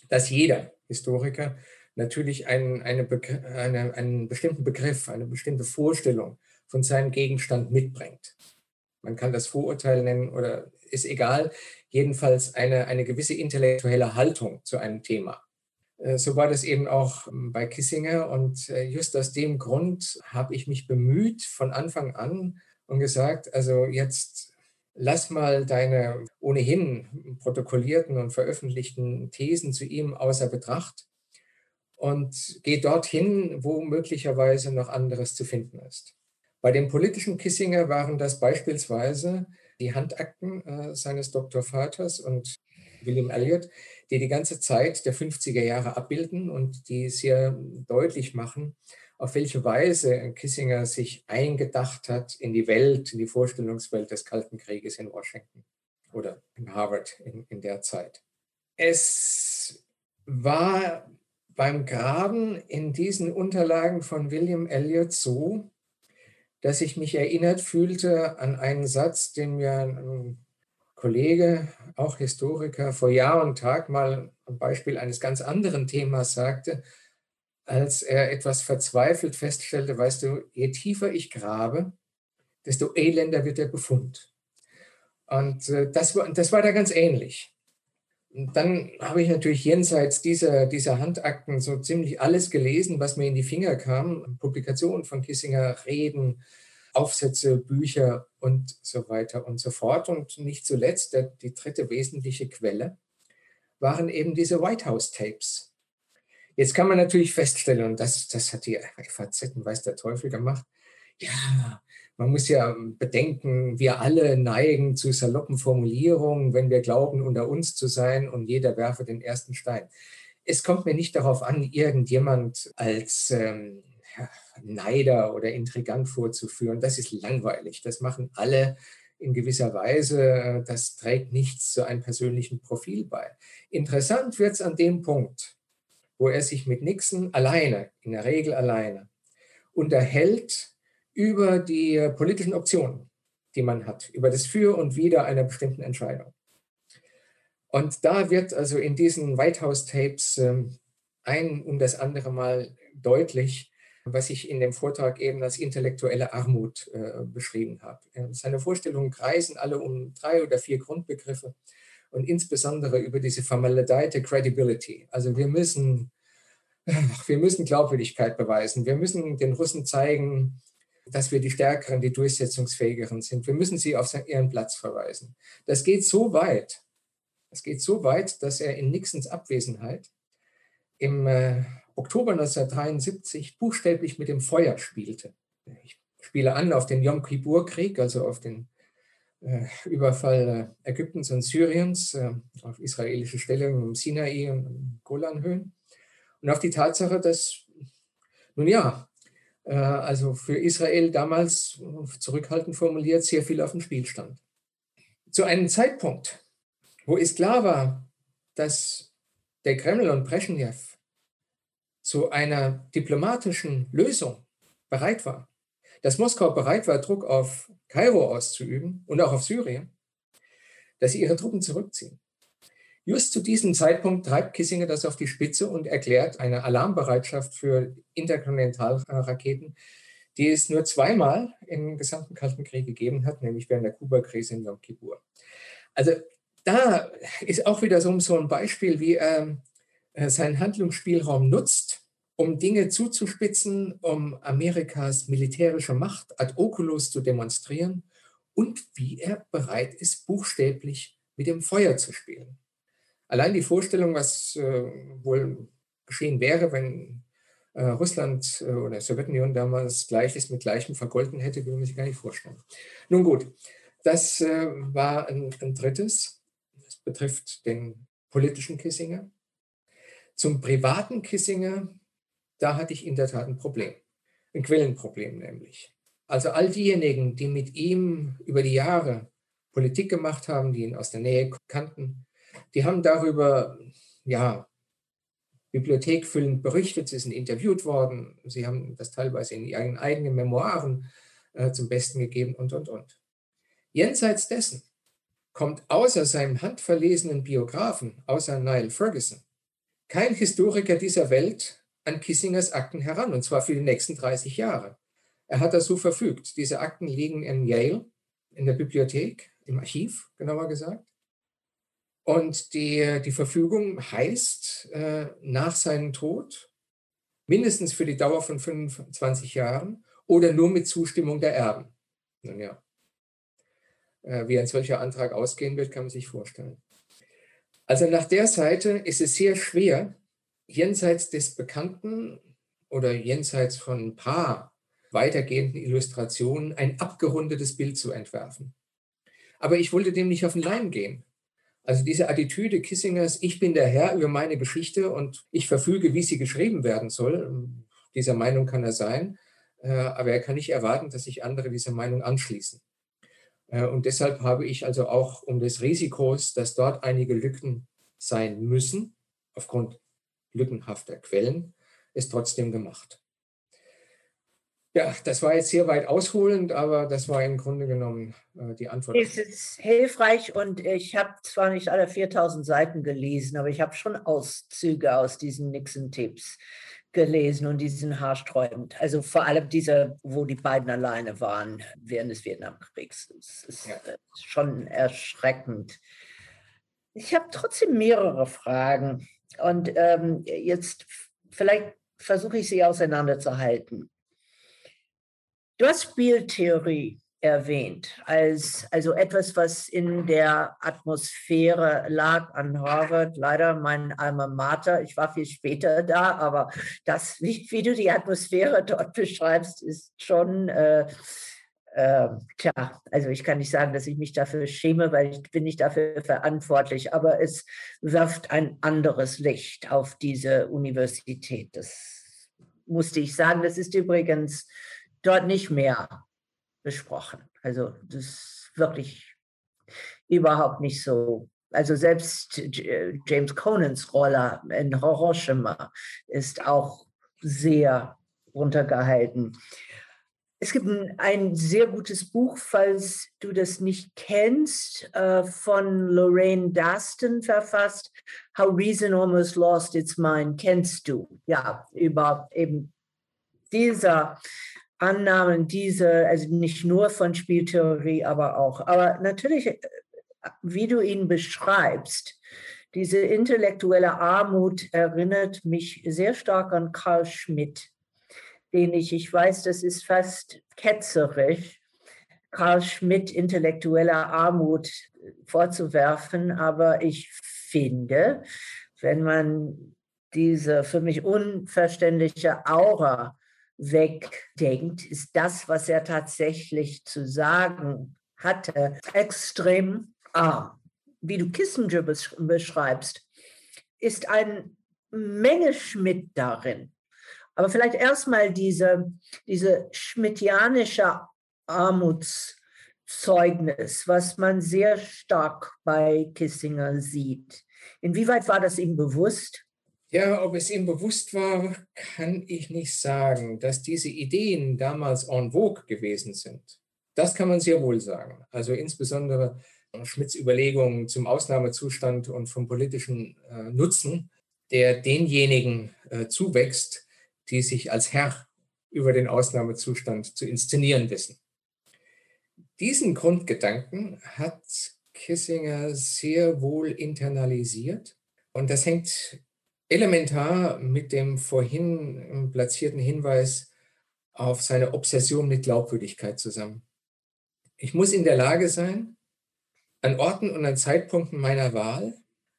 dass jeder Historiker natürlich einen, eine, eine, einen bestimmten Begriff, eine bestimmte Vorstellung von seinem Gegenstand mitbringt. Man kann das Vorurteil nennen oder ist egal, jedenfalls eine, eine gewisse intellektuelle Haltung zu einem Thema. Äh, so war das eben auch ähm, bei Kissinger und äh, just aus dem Grund habe ich mich bemüht von Anfang an und gesagt, also jetzt lass mal deine ohnehin protokollierten und veröffentlichten Thesen zu ihm außer Betracht und geh dorthin, wo möglicherweise noch anderes zu finden ist. Bei dem politischen Kissinger waren das beispielsweise die Handakten äh, seines Doktorvaters und William Elliot, die die ganze Zeit der 50er Jahre abbilden und die sehr deutlich machen, auf welche Weise Kissinger sich eingedacht hat in die Welt, in die Vorstellungswelt des Kalten Krieges in Washington oder in Harvard in, in der Zeit. Es war beim Graben in diesen Unterlagen von William Elliot so, dass ich mich erinnert fühlte an einen Satz, den mir ein Kollege, auch Historiker, vor Jahr und Tag mal am Beispiel eines ganz anderen Themas sagte, als er etwas verzweifelt feststellte, weißt du, je tiefer ich grabe, desto elender wird der Befund. Und äh, das, war, das war da ganz ähnlich. Dann habe ich natürlich jenseits dieser, dieser Handakten so ziemlich alles gelesen, was mir in die Finger kam. Publikationen von Kissinger, Reden, Aufsätze, Bücher und so weiter und so fort. Und nicht zuletzt, der, die dritte wesentliche Quelle waren eben diese White House Tapes Jetzt kann man natürlich feststellen, und das, das hat die FAZ weiß der Teufel gemacht, ja, man muss ja bedenken, wir alle neigen zu saloppen Formulierungen, wenn wir glauben, unter uns zu sein und jeder werfe den ersten Stein. Es kommt mir nicht darauf an, irgendjemand als ähm, Neider oder Intrigant vorzuführen. Das ist langweilig. Das machen alle in gewisser Weise. Das trägt nichts zu einem persönlichen Profil bei. Interessant wird es an dem Punkt, wo er sich mit Nixon alleine, in der Regel alleine, unterhält über die politischen Optionen, die man hat, über das Für und Wider einer bestimmten Entscheidung. Und da wird also in diesen White House Tapes ähm, ein und das andere Mal deutlich, was ich in dem Vortrag eben als intellektuelle Armut äh, beschrieben habe. Seine Vorstellungen kreisen alle um drei oder vier Grundbegriffe und insbesondere über diese vermaledeite Credibility. Also wir müssen, wir müssen Glaubwürdigkeit beweisen. Wir müssen den Russen zeigen, dass wir die Stärkeren, die Durchsetzungsfähigeren sind. Wir müssen sie auf ihren Platz verweisen. Das geht so weit, das geht so weit, dass er in Nixons Abwesenheit im äh, Oktober 1973 buchstäblich mit dem Feuer spielte. Ich spiele an auf den Yom Kippur-Krieg, also auf den äh, Überfall äh, Ägyptens und Syriens äh, auf israelische Stellungen im Sinai und Golanhöhen und auf die Tatsache, dass, nun ja, also für Israel damals zurückhaltend formuliert, sehr viel auf dem Spiel stand. Zu einem Zeitpunkt, wo es klar war, dass der Kreml und Brezhnev zu einer diplomatischen Lösung bereit war. Dass Moskau bereit war, Druck auf Kairo auszuüben und auch auf Syrien, dass sie ihre Truppen zurückziehen. Just zu diesem Zeitpunkt treibt Kissinger das auf die Spitze und erklärt eine Alarmbereitschaft für Interkontinentalraketen, die es nur zweimal im gesamten Kalten Krieg gegeben hat, nämlich während der Kuba-Krise in Yom Kippur. Also da ist auch wieder so, so ein Beispiel, wie er äh, seinen Handlungsspielraum nutzt, um Dinge zuzuspitzen, um Amerikas militärische Macht ad oculus zu demonstrieren und wie er bereit ist, buchstäblich mit dem Feuer zu spielen. Allein die Vorstellung, was äh, wohl geschehen wäre, wenn äh, Russland äh, oder Sowjetunion damals Gleiches mit Gleichem vergolten hätte, will man sich gar nicht vorstellen. Nun gut, das war ein, ein drittes. Das betrifft den politischen Kissinger. Zum privaten Kissinger, da hatte ich in der Tat ein Problem. Ein Quellenproblem nämlich. Also all diejenigen, die mit ihm über die Jahre Politik gemacht haben, die ihn aus der Nähe kannten, die haben darüber, ja, bibliothekfüllend berichtet, sie sind interviewt worden, sie haben das teilweise in ihren eigenen Memoiren äh, zum Besten gegeben und, und, und. Jenseits dessen kommt außer seinem handverlesenen Biografen, außer Niall Ferguson, kein Historiker dieser Welt an Kissingers Akten heran, und zwar für die nächsten 30 Jahre. Er hat dazu verfügt. Diese Akten liegen in Yale, in der Bibliothek, im Archiv, genauer gesagt. Und die, die Verfügung heißt, äh, nach seinem Tod, mindestens für die Dauer von 25 Jahren oder nur mit Zustimmung der Erben. Nun ja, äh, wie ein solcher Antrag ausgehen wird, kann man sich vorstellen. Also nach der Seite ist es sehr schwer, jenseits des Bekannten oder jenseits von ein paar weitergehenden Illustrationen ein abgerundetes Bild zu entwerfen. Aber ich wollte dem nicht auf den Leim gehen. Also diese Attitüde Kissingers, ich bin der Herr über meine Geschichte und ich verfüge, wie sie geschrieben werden soll. Dieser Meinung kann er sein, äh, aber er kann nicht erwarten, dass sich andere dieser Meinung anschließen. Äh, und deshalb habe ich also auch um des Risikos, dass dort einige Lücken sein müssen, aufgrund lückenhafter Quellen, es trotzdem gemacht. Ja, das war jetzt sehr weit ausholend, aber das war im Grunde genommen äh, die Antwort. Es ist hilfreich und ich habe zwar nicht alle 4000 Seiten gelesen, aber ich habe schon Auszüge aus diesen Nixon-Tipps gelesen und die sind haarsträubend. Also vor allem diese, wo die beiden alleine waren während des Vietnamkriegs. Das ist ja. Äh, schon erschreckend. Ich habe trotzdem mehrere Fragen und ähm, jetzt vielleicht versuche ich sie auseinanderzuhalten. Du hast Spieltheorie erwähnt, als also etwas, was in der Atmosphäre lag an Harvard. Leider mein Alma Mater. Ich war viel später da, aber das, wie, wie du die Atmosphäre dort beschreibst, ist schon äh, äh, tja, also ich kann nicht sagen, dass ich mich dafür schäme, weil ich bin nicht dafür verantwortlich, aber es wirft ein anderes Licht auf diese Universität. Das musste ich sagen. Das ist übrigens dort nicht mehr besprochen. Also das ist wirklich überhaupt nicht so. Also selbst James Conans Rolle in Hiroshima ist auch sehr runtergehalten. Es gibt ein, ein, sehr gutes Buch, falls du das nicht kennst, äh, von Lorraine Daston verfasst, How Reason Almost Lost Its Mind. Kennst du? Ja, über eben dieser Annahmen, diese, also nicht nur von Spieltheorie, aber auch. Aber natürlich, äh, wie du ihn beschreibst, diese intellektuelle Armut erinnert mich sehr stark an Karl Schmidt, den ich, ich weiß, das ist fast ketzerisch, Karl Schmidt intellektuelle Armut vorzuwerfen, aber ich finde, wenn man diese für mich unverständliche Aura wegdenkt, ist das, was er tatsächlich zu sagen hatte, extrem arm. Wie du Kissinger beschreibst, ist eine Menge Schmidt darin. Aber vielleicht erstmal diese, diese schmidtianische Armutszeugnis, was man sehr stark bei Kissinger sieht. Inwieweit war das ihm bewusst? Ja, ob es ihm bewusst war, kann ich nicht sagen. Dass diese Ideen damals en vogue gewesen sind, das kann man sehr wohl sagen. Also insbesondere Schmidts Überlegungen zum Ausnahmezustand und vom politischen äh, Nutzen, der denjenigen äh, zuwächst, die sich als Herr über den Ausnahmezustand zu inszenieren wissen. Diesen Grundgedanken hat Kissinger sehr wohl internalisiert und das hängt elementar mit dem vorhin platzierten Hinweis auf seine Obsession mit Glaubwürdigkeit zusammen. Ich muss in der Lage sein, an Orten und an Zeitpunkten meiner Wahl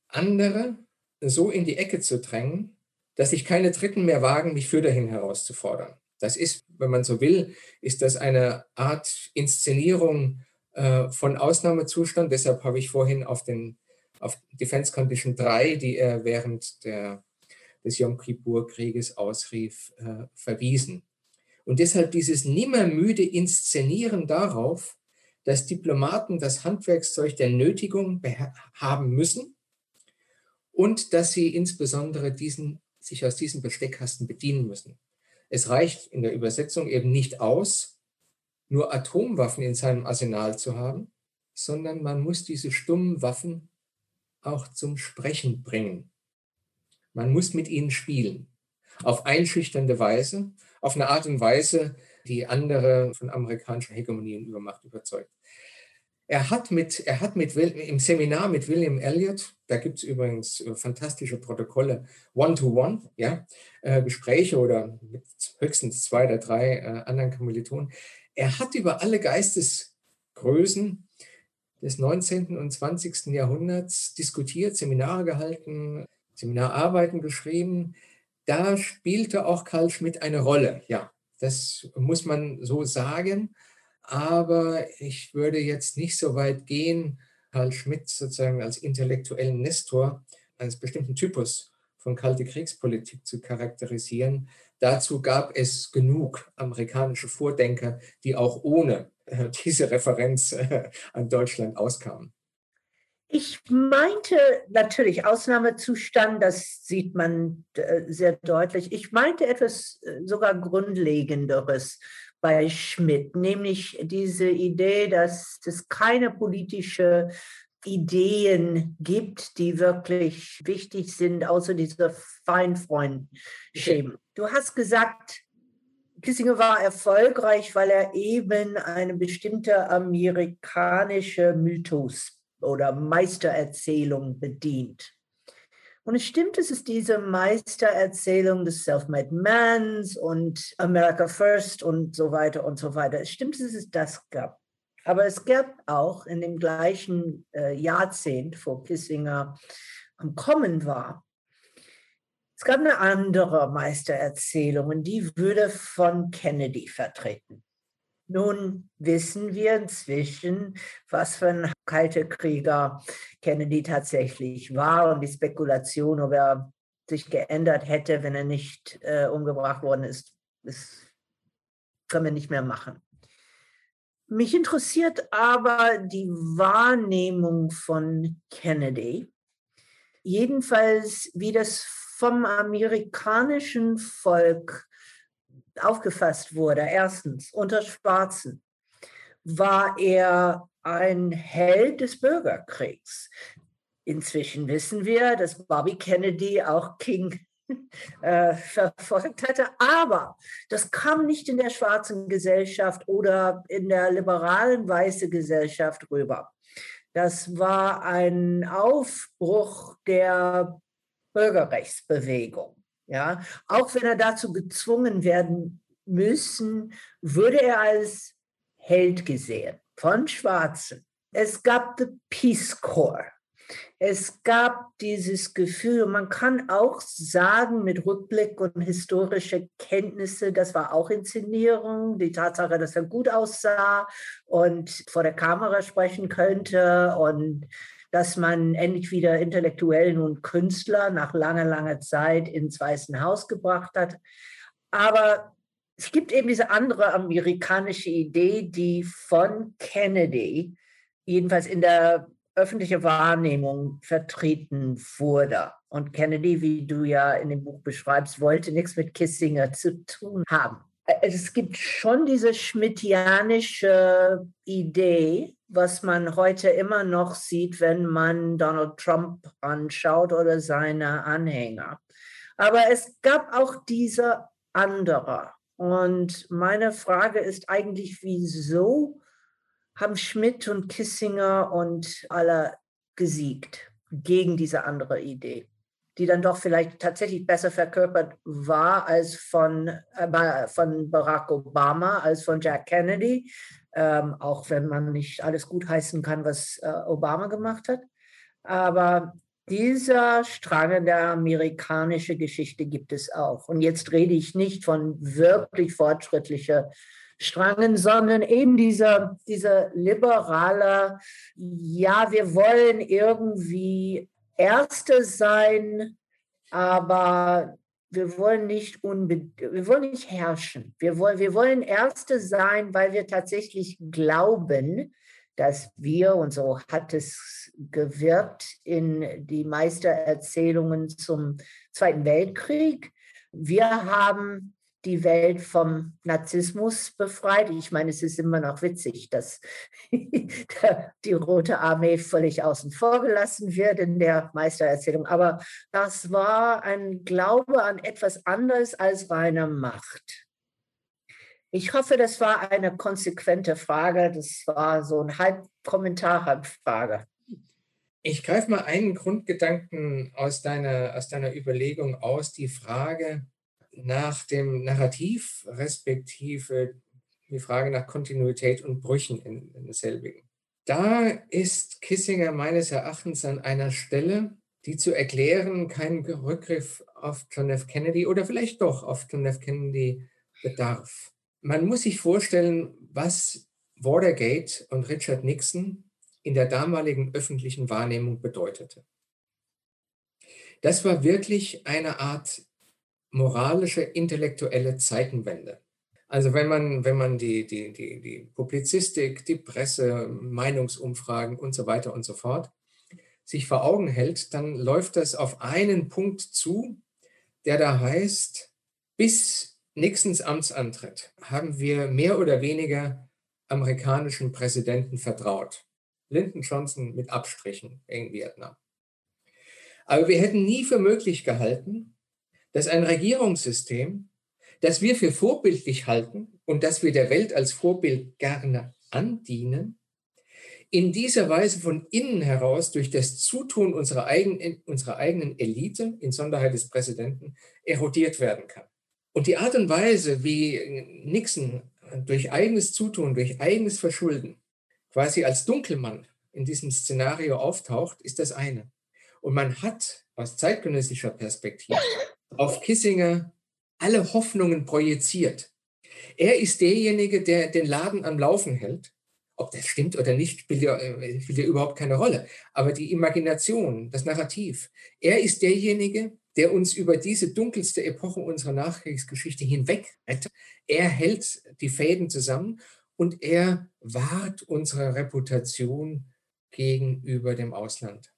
andere so in die Ecke zu drängen, dass sich keine Dritten mehr wagen, mich für dahin herauszufordern. Das ist, wenn man so will, ist das eine Art Inszenierung äh, von Ausnahmezustand. Deshalb habe ich vorhin auf den auf Defense Condition 3, die er während der, des Yom Kippur-Krieges ausrief, äh, verwiesen. Und deshalb dieses nimmermüde Inszenieren darauf, dass Diplomaten das Handwerkszeug der Nötigung haben müssen und dass sie insbesondere diesen, sich aus diesem Besteckkasten bedienen müssen. Es reicht in der Übersetzung eben nicht aus, nur Atomwaffen in seinem Arsenal zu haben, sondern man muss diese stummen Waffen auch zum Sprechen bringen. Man muss mit ihnen spielen. Auf einschüchternde Weise, auf eine Art und Weise, die andere von amerikanischer Hegemonie und Übermacht überzeugt. Er hat mit, er hat mit im Seminar mit William Elliott, da gibt es übrigens äh, fantastische Protokolle, One-to-One, -one, ja, äh, Gespräche oder mit höchstens zwei oder drei äh, anderen Kommilitonen. Er hat über alle Geistesgrößen des 19. und 20. Jahrhunderts diskutiert, Seminare gehalten, Seminararbeiten geschrieben. Da spielte auch Karl Schmidt eine Rolle, ja, das muss man so sagen aber ich würde jetzt nicht so weit gehen, Karl Schmidt sozusagen als intellektuellen Nestor eines bestimmten Typus von kalte Kriegspolitik zu charakterisieren. Dazu gab es genug amerikanische Vordenker, die auch ohne diese Referenz äh, an Deutschland auskamen. Ich meinte natürlich Ausnahmezustand, das sieht man äh, sehr deutlich. Ich meinte etwas sogar Grundlegenderes bei Schmidt, nämlich diese Idee, dass es keine politische Ideen gibt, die wirklich wichtig sind, außer dieser Feinfreund-Schemen. Du hast gesagt, Kissinger war erfolgreich, weil er eben eine bestimmte amerikanische Mythos oder Meistererzählung bedient. Und es stimmt, es ist diese Meistererzählung des Self-Made Mans und America First und so weiter und so weiter. Es stimmt, es das gab. Aber es gab auch in dem gleichen äh, Jahrzehnt, wo Kissinger am Kommen war, es gab eine andere Meistererzählung und die würde von Kennedy vertreten. Nun wissen wir inzwischen, was für ein kalter Krieger Kennedy tatsächlich war und die Spekulation, ob er sich geändert hätte, wenn er nicht äh, umgebracht worden ist, das können wir nicht mehr machen. Mich interessiert aber die Wahrnehmung von Kennedy, jedenfalls wie das vom amerikanischen Volk aufgefasst wurde. Erstens, unter Schwarzen war er ein Held des Bürgerkriegs. Inzwischen wissen wir, dass Bobby Kennedy auch King äh, verfolgt hatte. Aber das kam nicht in der schwarzen Gesellschaft oder in der liberalen weißen Gesellschaft rüber. Das war ein Aufbruch der Bürgerrechtsbewegung. Ja, auch wenn er dazu gezwungen werden müssen, würde er als Held gesehen von Schwarzen. Es gab the Peace Corps. Es gab dieses Gefühl, man kann auch sagen mit Rückblick und historische Kenntnisse, das war auch Inszenierung, die Tatsache, dass er gut aussah und vor der Kamera sprechen könnte und dass man endlich wieder Intellektuellen und Künstler nach langer, langer Zeit ins Weiße Haus gebracht hat. Aber es gibt eben diese andere amerikanische Idee, die von Kennedy, jedenfalls in der öffentlichen Wahrnehmung, vertreten wurde. Und Kennedy, wie du ja in dem Buch beschreibst, wollte nichts mit Kissinger zu tun haben. Es gibt schon diese schmidtianische Idee, was man heute immer noch sieht, wenn man Donald Trump anschaut oder seine Anhänger. Aber es gab auch diese andere. Und meine Frage ist eigentlich, wieso haben Schmidt und Kissinger und alle gesiegt gegen diese andere Idee, die dann doch vielleicht tatsächlich besser verkörpert war als von, äh, von Barack Obama, als von Jack Kennedy, ähm, auch wenn man nicht alles gutheißen kann, was äh, Obama gemacht hat. Aber dieser Strang der amerikanischen Geschichte gibt es auch. Und jetzt rede ich nicht von wirklich fortschrittlicher Strangen, sondern eben dieser, dieser liberale, ja, wir wollen irgendwie Erste sein, aber wir wollen nicht wir wollen nicht herrschen. Wir wollen, wir wollen Erste sein, weil wir tatsächlich glauben, dass wir, und so hat es gewirkt in die Meistererzählungen zum Zweiten Weltkrieg, wir haben die Welt vom Narzissmus befreit. Ich meine, es ist immer noch witzig, dass die Rote Armee völlig außen vor gelassen wird in der Meistererzählung. Aber das war ein Glaube an etwas anderes als reine Macht. Ich hoffe, das war eine konsequente Frage. Das war so ein Halbkommentar, Halbfrage. Ich greife mal einen Grundgedanken aus deiner, aus deiner Überlegung aus, die Frage, nach dem Narrativ, respektive die Frage nach Kontinuität und Brüchen in, in selbigen. Da ist Kissinger meines Erachtens an einer Stelle, die zu erklären keinen Rückgriff auf John F. Kennedy oder vielleicht doch auf John F. Kennedy bedarf. Man muss sich vorstellen, was Watergate und Richard Nixon in der damaligen öffentlichen Wahrnehmung bedeutete. Das war wirklich eine Art moralische, intellektuelle Zeitenwende. Also wenn man, wenn man die, die, die, die Publizistik, die Presse, Meinungsumfragen und so weiter und so fort sich vor Augen hält, dann läuft das auf einen Punkt zu, der da heißt, bis Nixons Amtsantritt haben wir mehr oder weniger amerikanischen Präsidenten vertraut. Lyndon Johnson mit Abstrichen in Vietnam. Aber wir hätten nie für möglich gehalten, dass ein Regierungssystem, das wir für vorbildlich halten und das wir der Welt als Vorbild gerne andienen, in dieser Weise von innen heraus durch das Zutun unserer eigenen, unserer eigenen Elite, in Sonderheit des Präsidenten, erodiert werden kann. Und die Art und Weise, wie Nixon durch eigenes Zutun, durch eigenes Verschulden quasi als Dunkelmann in diesem Szenario auftaucht, ist das eine. Und man hat aus zeitgenössischer Perspektive auf Kissinger alle Hoffnungen projiziert. Er ist derjenige, der den Laden am Laufen hält. Ob das stimmt oder nicht, spielt ja, äh, spielt ja überhaupt keine Rolle. Aber die Imagination, das Narrativ, er ist derjenige, der uns über diese dunkelste Epoche unserer Nachkriegsgeschichte hinweg rettet. Er hält die Fäden zusammen und er wahrt unsere Reputation gegenüber dem Ausland.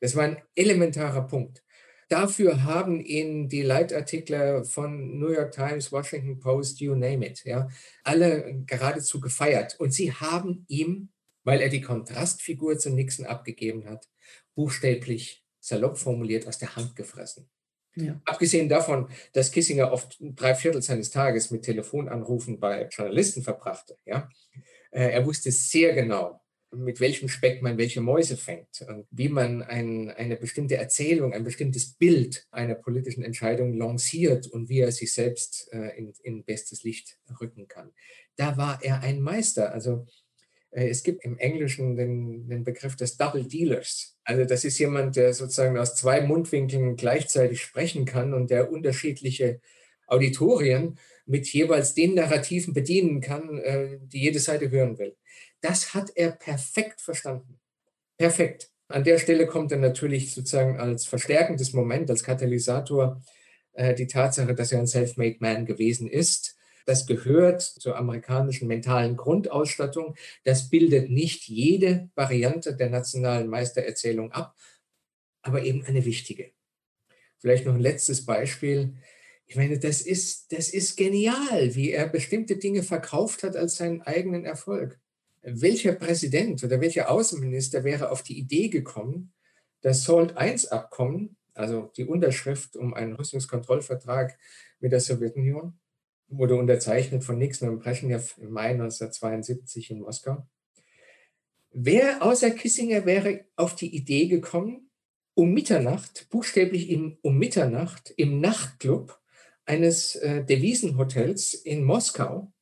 Das war ein elementarer Punkt. Dafür haben ihn die Leitartikler von New York Times, Washington Post, you name it, ja, alle geradezu gefeiert. Und sie haben ihm, weil er die Kontrastfigur zu Nixon abgegeben hat, buchstäblich salopp formuliert aus der Hand gefressen. Ja. Abgesehen davon, dass Kissinger oft drei Viertel seines Tages mit Telefonanrufen bei Journalisten verbrachte. Ja? Äh, er wusste sehr genau, mit welchem Speck man welche Mäuse fängt und wie man ein, eine bestimmte Erzählung, ein bestimmtes Bild einer politischen Entscheidung lanciert und wie er sich selbst äh, in, in bestes Licht rücken kann. Da war er ein Meister. Also äh, es gibt im Englischen den, den Begriff des Double Dealers. Also das ist jemand, der sozusagen aus zwei Mundwinkeln gleichzeitig sprechen kann und der unterschiedliche Auditorien mit jeweils den Narrativen bedienen kann, äh, die jede Seite hören will. Das hat er perfekt verstanden. Perfekt. An der Stelle kommt dann natürlich sozusagen als verstärkendes Moment, als Katalysator äh, die Tatsache, dass er ein Self-Made Man gewesen ist. Das gehört zur amerikanischen mentalen Grundausstattung. Das bildet nicht jede Variante der nationalen Meistererzählung ab, aber eben eine wichtige. Vielleicht noch ein letztes Beispiel. Ich meine, das ist, das ist genial, wie er bestimmte Dinge verkauft hat als seinen eigenen Erfolg. Welcher Präsident oder welcher Außenminister wäre auf die Idee gekommen, das SALT-I-Abkommen, also die Unterschrift um einen Rüstungskontrollvertrag mit der Sowjetunion, wurde unterzeichnet von Nixon und Brezhnev im Mai 1972 in Moskau. Wer außer Kissinger wäre auf die Idee gekommen, um Mitternacht, buchstäblich in, um Mitternacht im Nachtclub eines äh, Devisenhotels in Moskau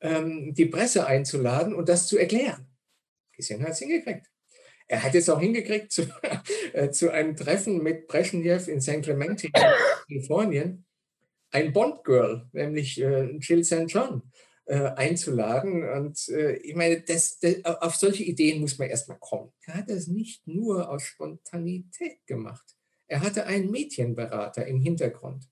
ähm, die Presse einzuladen und das zu erklären. Kissinger hat es hingekriegt. Er hat es auch hingekriegt zu, äh, zu einem Treffen mit Brezhnev in San Clemente in Kalifornien, ein Bond-Girl, nämlich äh, Jill St. John, äh, einzuladen. Und äh, ich meine, das, das, auf solche Ideen muss man erstmal kommen. Er hat das nicht nur aus Spontanität gemacht. Er hatte einen Mädchenberater im Hintergrund.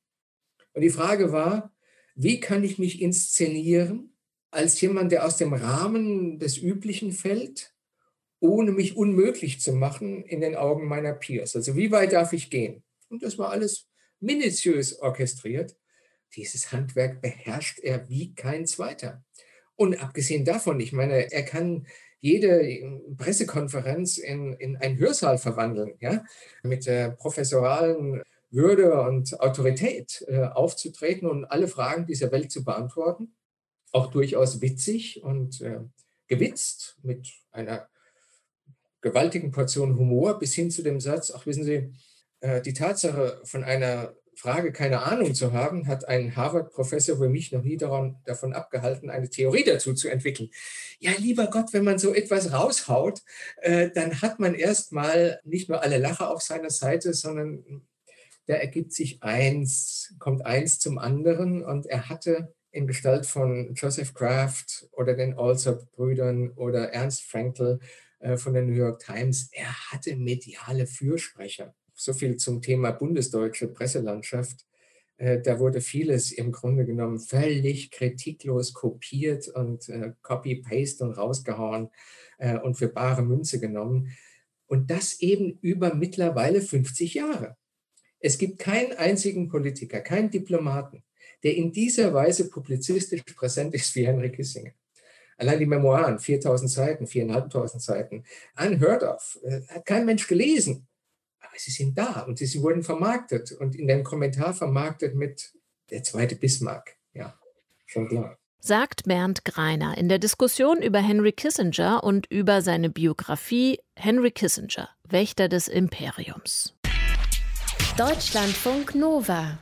Und die Frage war, wie kann ich mich inszenieren als jemand, der aus dem Rahmen des Üblichen fällt, ohne mich unmöglich zu machen in den Augen meiner Peers. Also wie weit darf ich gehen? Und das war alles minutiös orchestriert. Dieses Handwerk beherrscht er wie kein zweiter. Und abgesehen davon, ich meine, er kann jede Pressekonferenz in, in einen Hörsaal verwandeln, ja, mit der professoralen Würde und Autorität äh, aufzutreten und alle Fragen dieser Welt zu beantworten. Auch durchaus witzig und äh, gewitzt mit einer gewaltigen Portion Humor bis hin zu dem Satz, ach wissen Sie, äh, die Tatsache von einer Frage keine Ahnung zu haben, hat ein Harvard-Professor wie mich noch nie daran, davon abgehalten, eine Theorie dazu zu entwickeln. Ja, lieber Gott, wenn man so etwas raushaut, äh, dann hat man erstmal nicht nur alle Lacher auf seiner Seite, sondern da ergibt sich eins, kommt eins zum anderen und er hatte in Gestalt von Joseph Kraft oder den Alsop-Brüdern oder Ernst Frankl äh, von der New York Times, er hatte mediale Fürsprecher so viel zum Thema bundesdeutsche Presselandschaft. Äh, da wurde vieles im Grunde genommen völlig kritiklos kopiert und äh, copy-paste und rausgehauen und für bare Münze genommen. Und das eben über mittlerweile 50 Jahre. Es gibt keinen einzigen Politiker, keinen Diplomaten, der in dieser Weise publizistisch präsent ist wie Henry Kissinger. Allein die Memoiren, 4000 Seiten, 4.500 Seiten, unheard of, hat kein Mensch gelesen sie sind da und sie wurden vermarktet und in dem Kommentar vermarktet mit der zweite Bismarck. Ja, schon klar. Sagt Bernd Greiner in der Diskussion über Henry Kissinger und über seine Biografie Henry Kissinger, Wächter des Imperiums. Deutschlandfunk Nova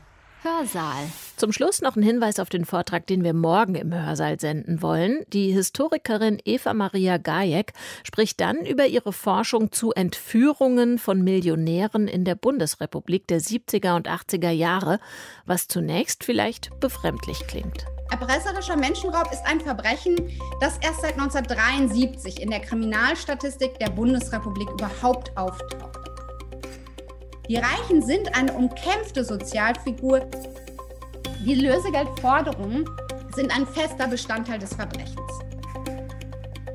Hörsaal. Zum Schluss noch ein Hinweis auf den Vortrag, den wir morgen im Hörsaal senden wollen. Die Historikerin Eva Maria Gajek spricht dann über ihre Forschung zu Entführungen von Millionären in der Bundesrepublik der 70er und 80er Jahre, was zunächst vielleicht befremdlich klingt. Erpresserischer Menschenraub ist ein Verbrechen, das erst seit 1973 in der Kriminalstatistik der Bundesrepublik überhaupt auftaucht. Die Reichen sind eine umkämpfte Sozialfigur. Die Lösegeldforderungen sind ein fester Bestandteil des Verbrechens.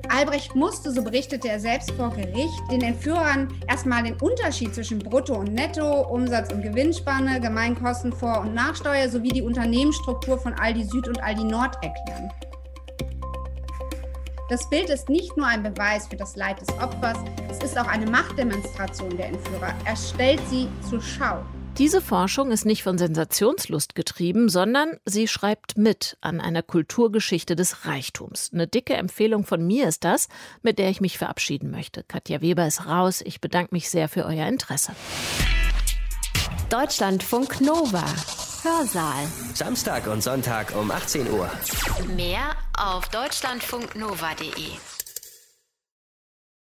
Albrecht musste, so berichtete er selbst vor Gericht, den Entführern erstmal den Unterschied zwischen Brutto und Netto, Umsatz und Gewinnspanne, Gemeinkosten vor und Nachsteuer sowie die Unternehmensstruktur von Aldi Süd und Aldi Nord erklären. Das Bild ist nicht nur ein Beweis für das Leid des Opfers, es ist auch eine Machtdemonstration der Entführer. Er stellt sie zur Schau. Diese Forschung ist nicht von Sensationslust getrieben, sondern sie schreibt mit an einer Kulturgeschichte des Reichtums. Eine dicke Empfehlung von mir ist das, mit der ich mich verabschieden möchte. Katja Weber ist raus. Ich bedanke mich sehr für euer Interesse. Deutschlandfunk Nova. Hörsaal. Samstag und Sonntag um 18 Uhr. Mehr auf deutschlandfunknova.de.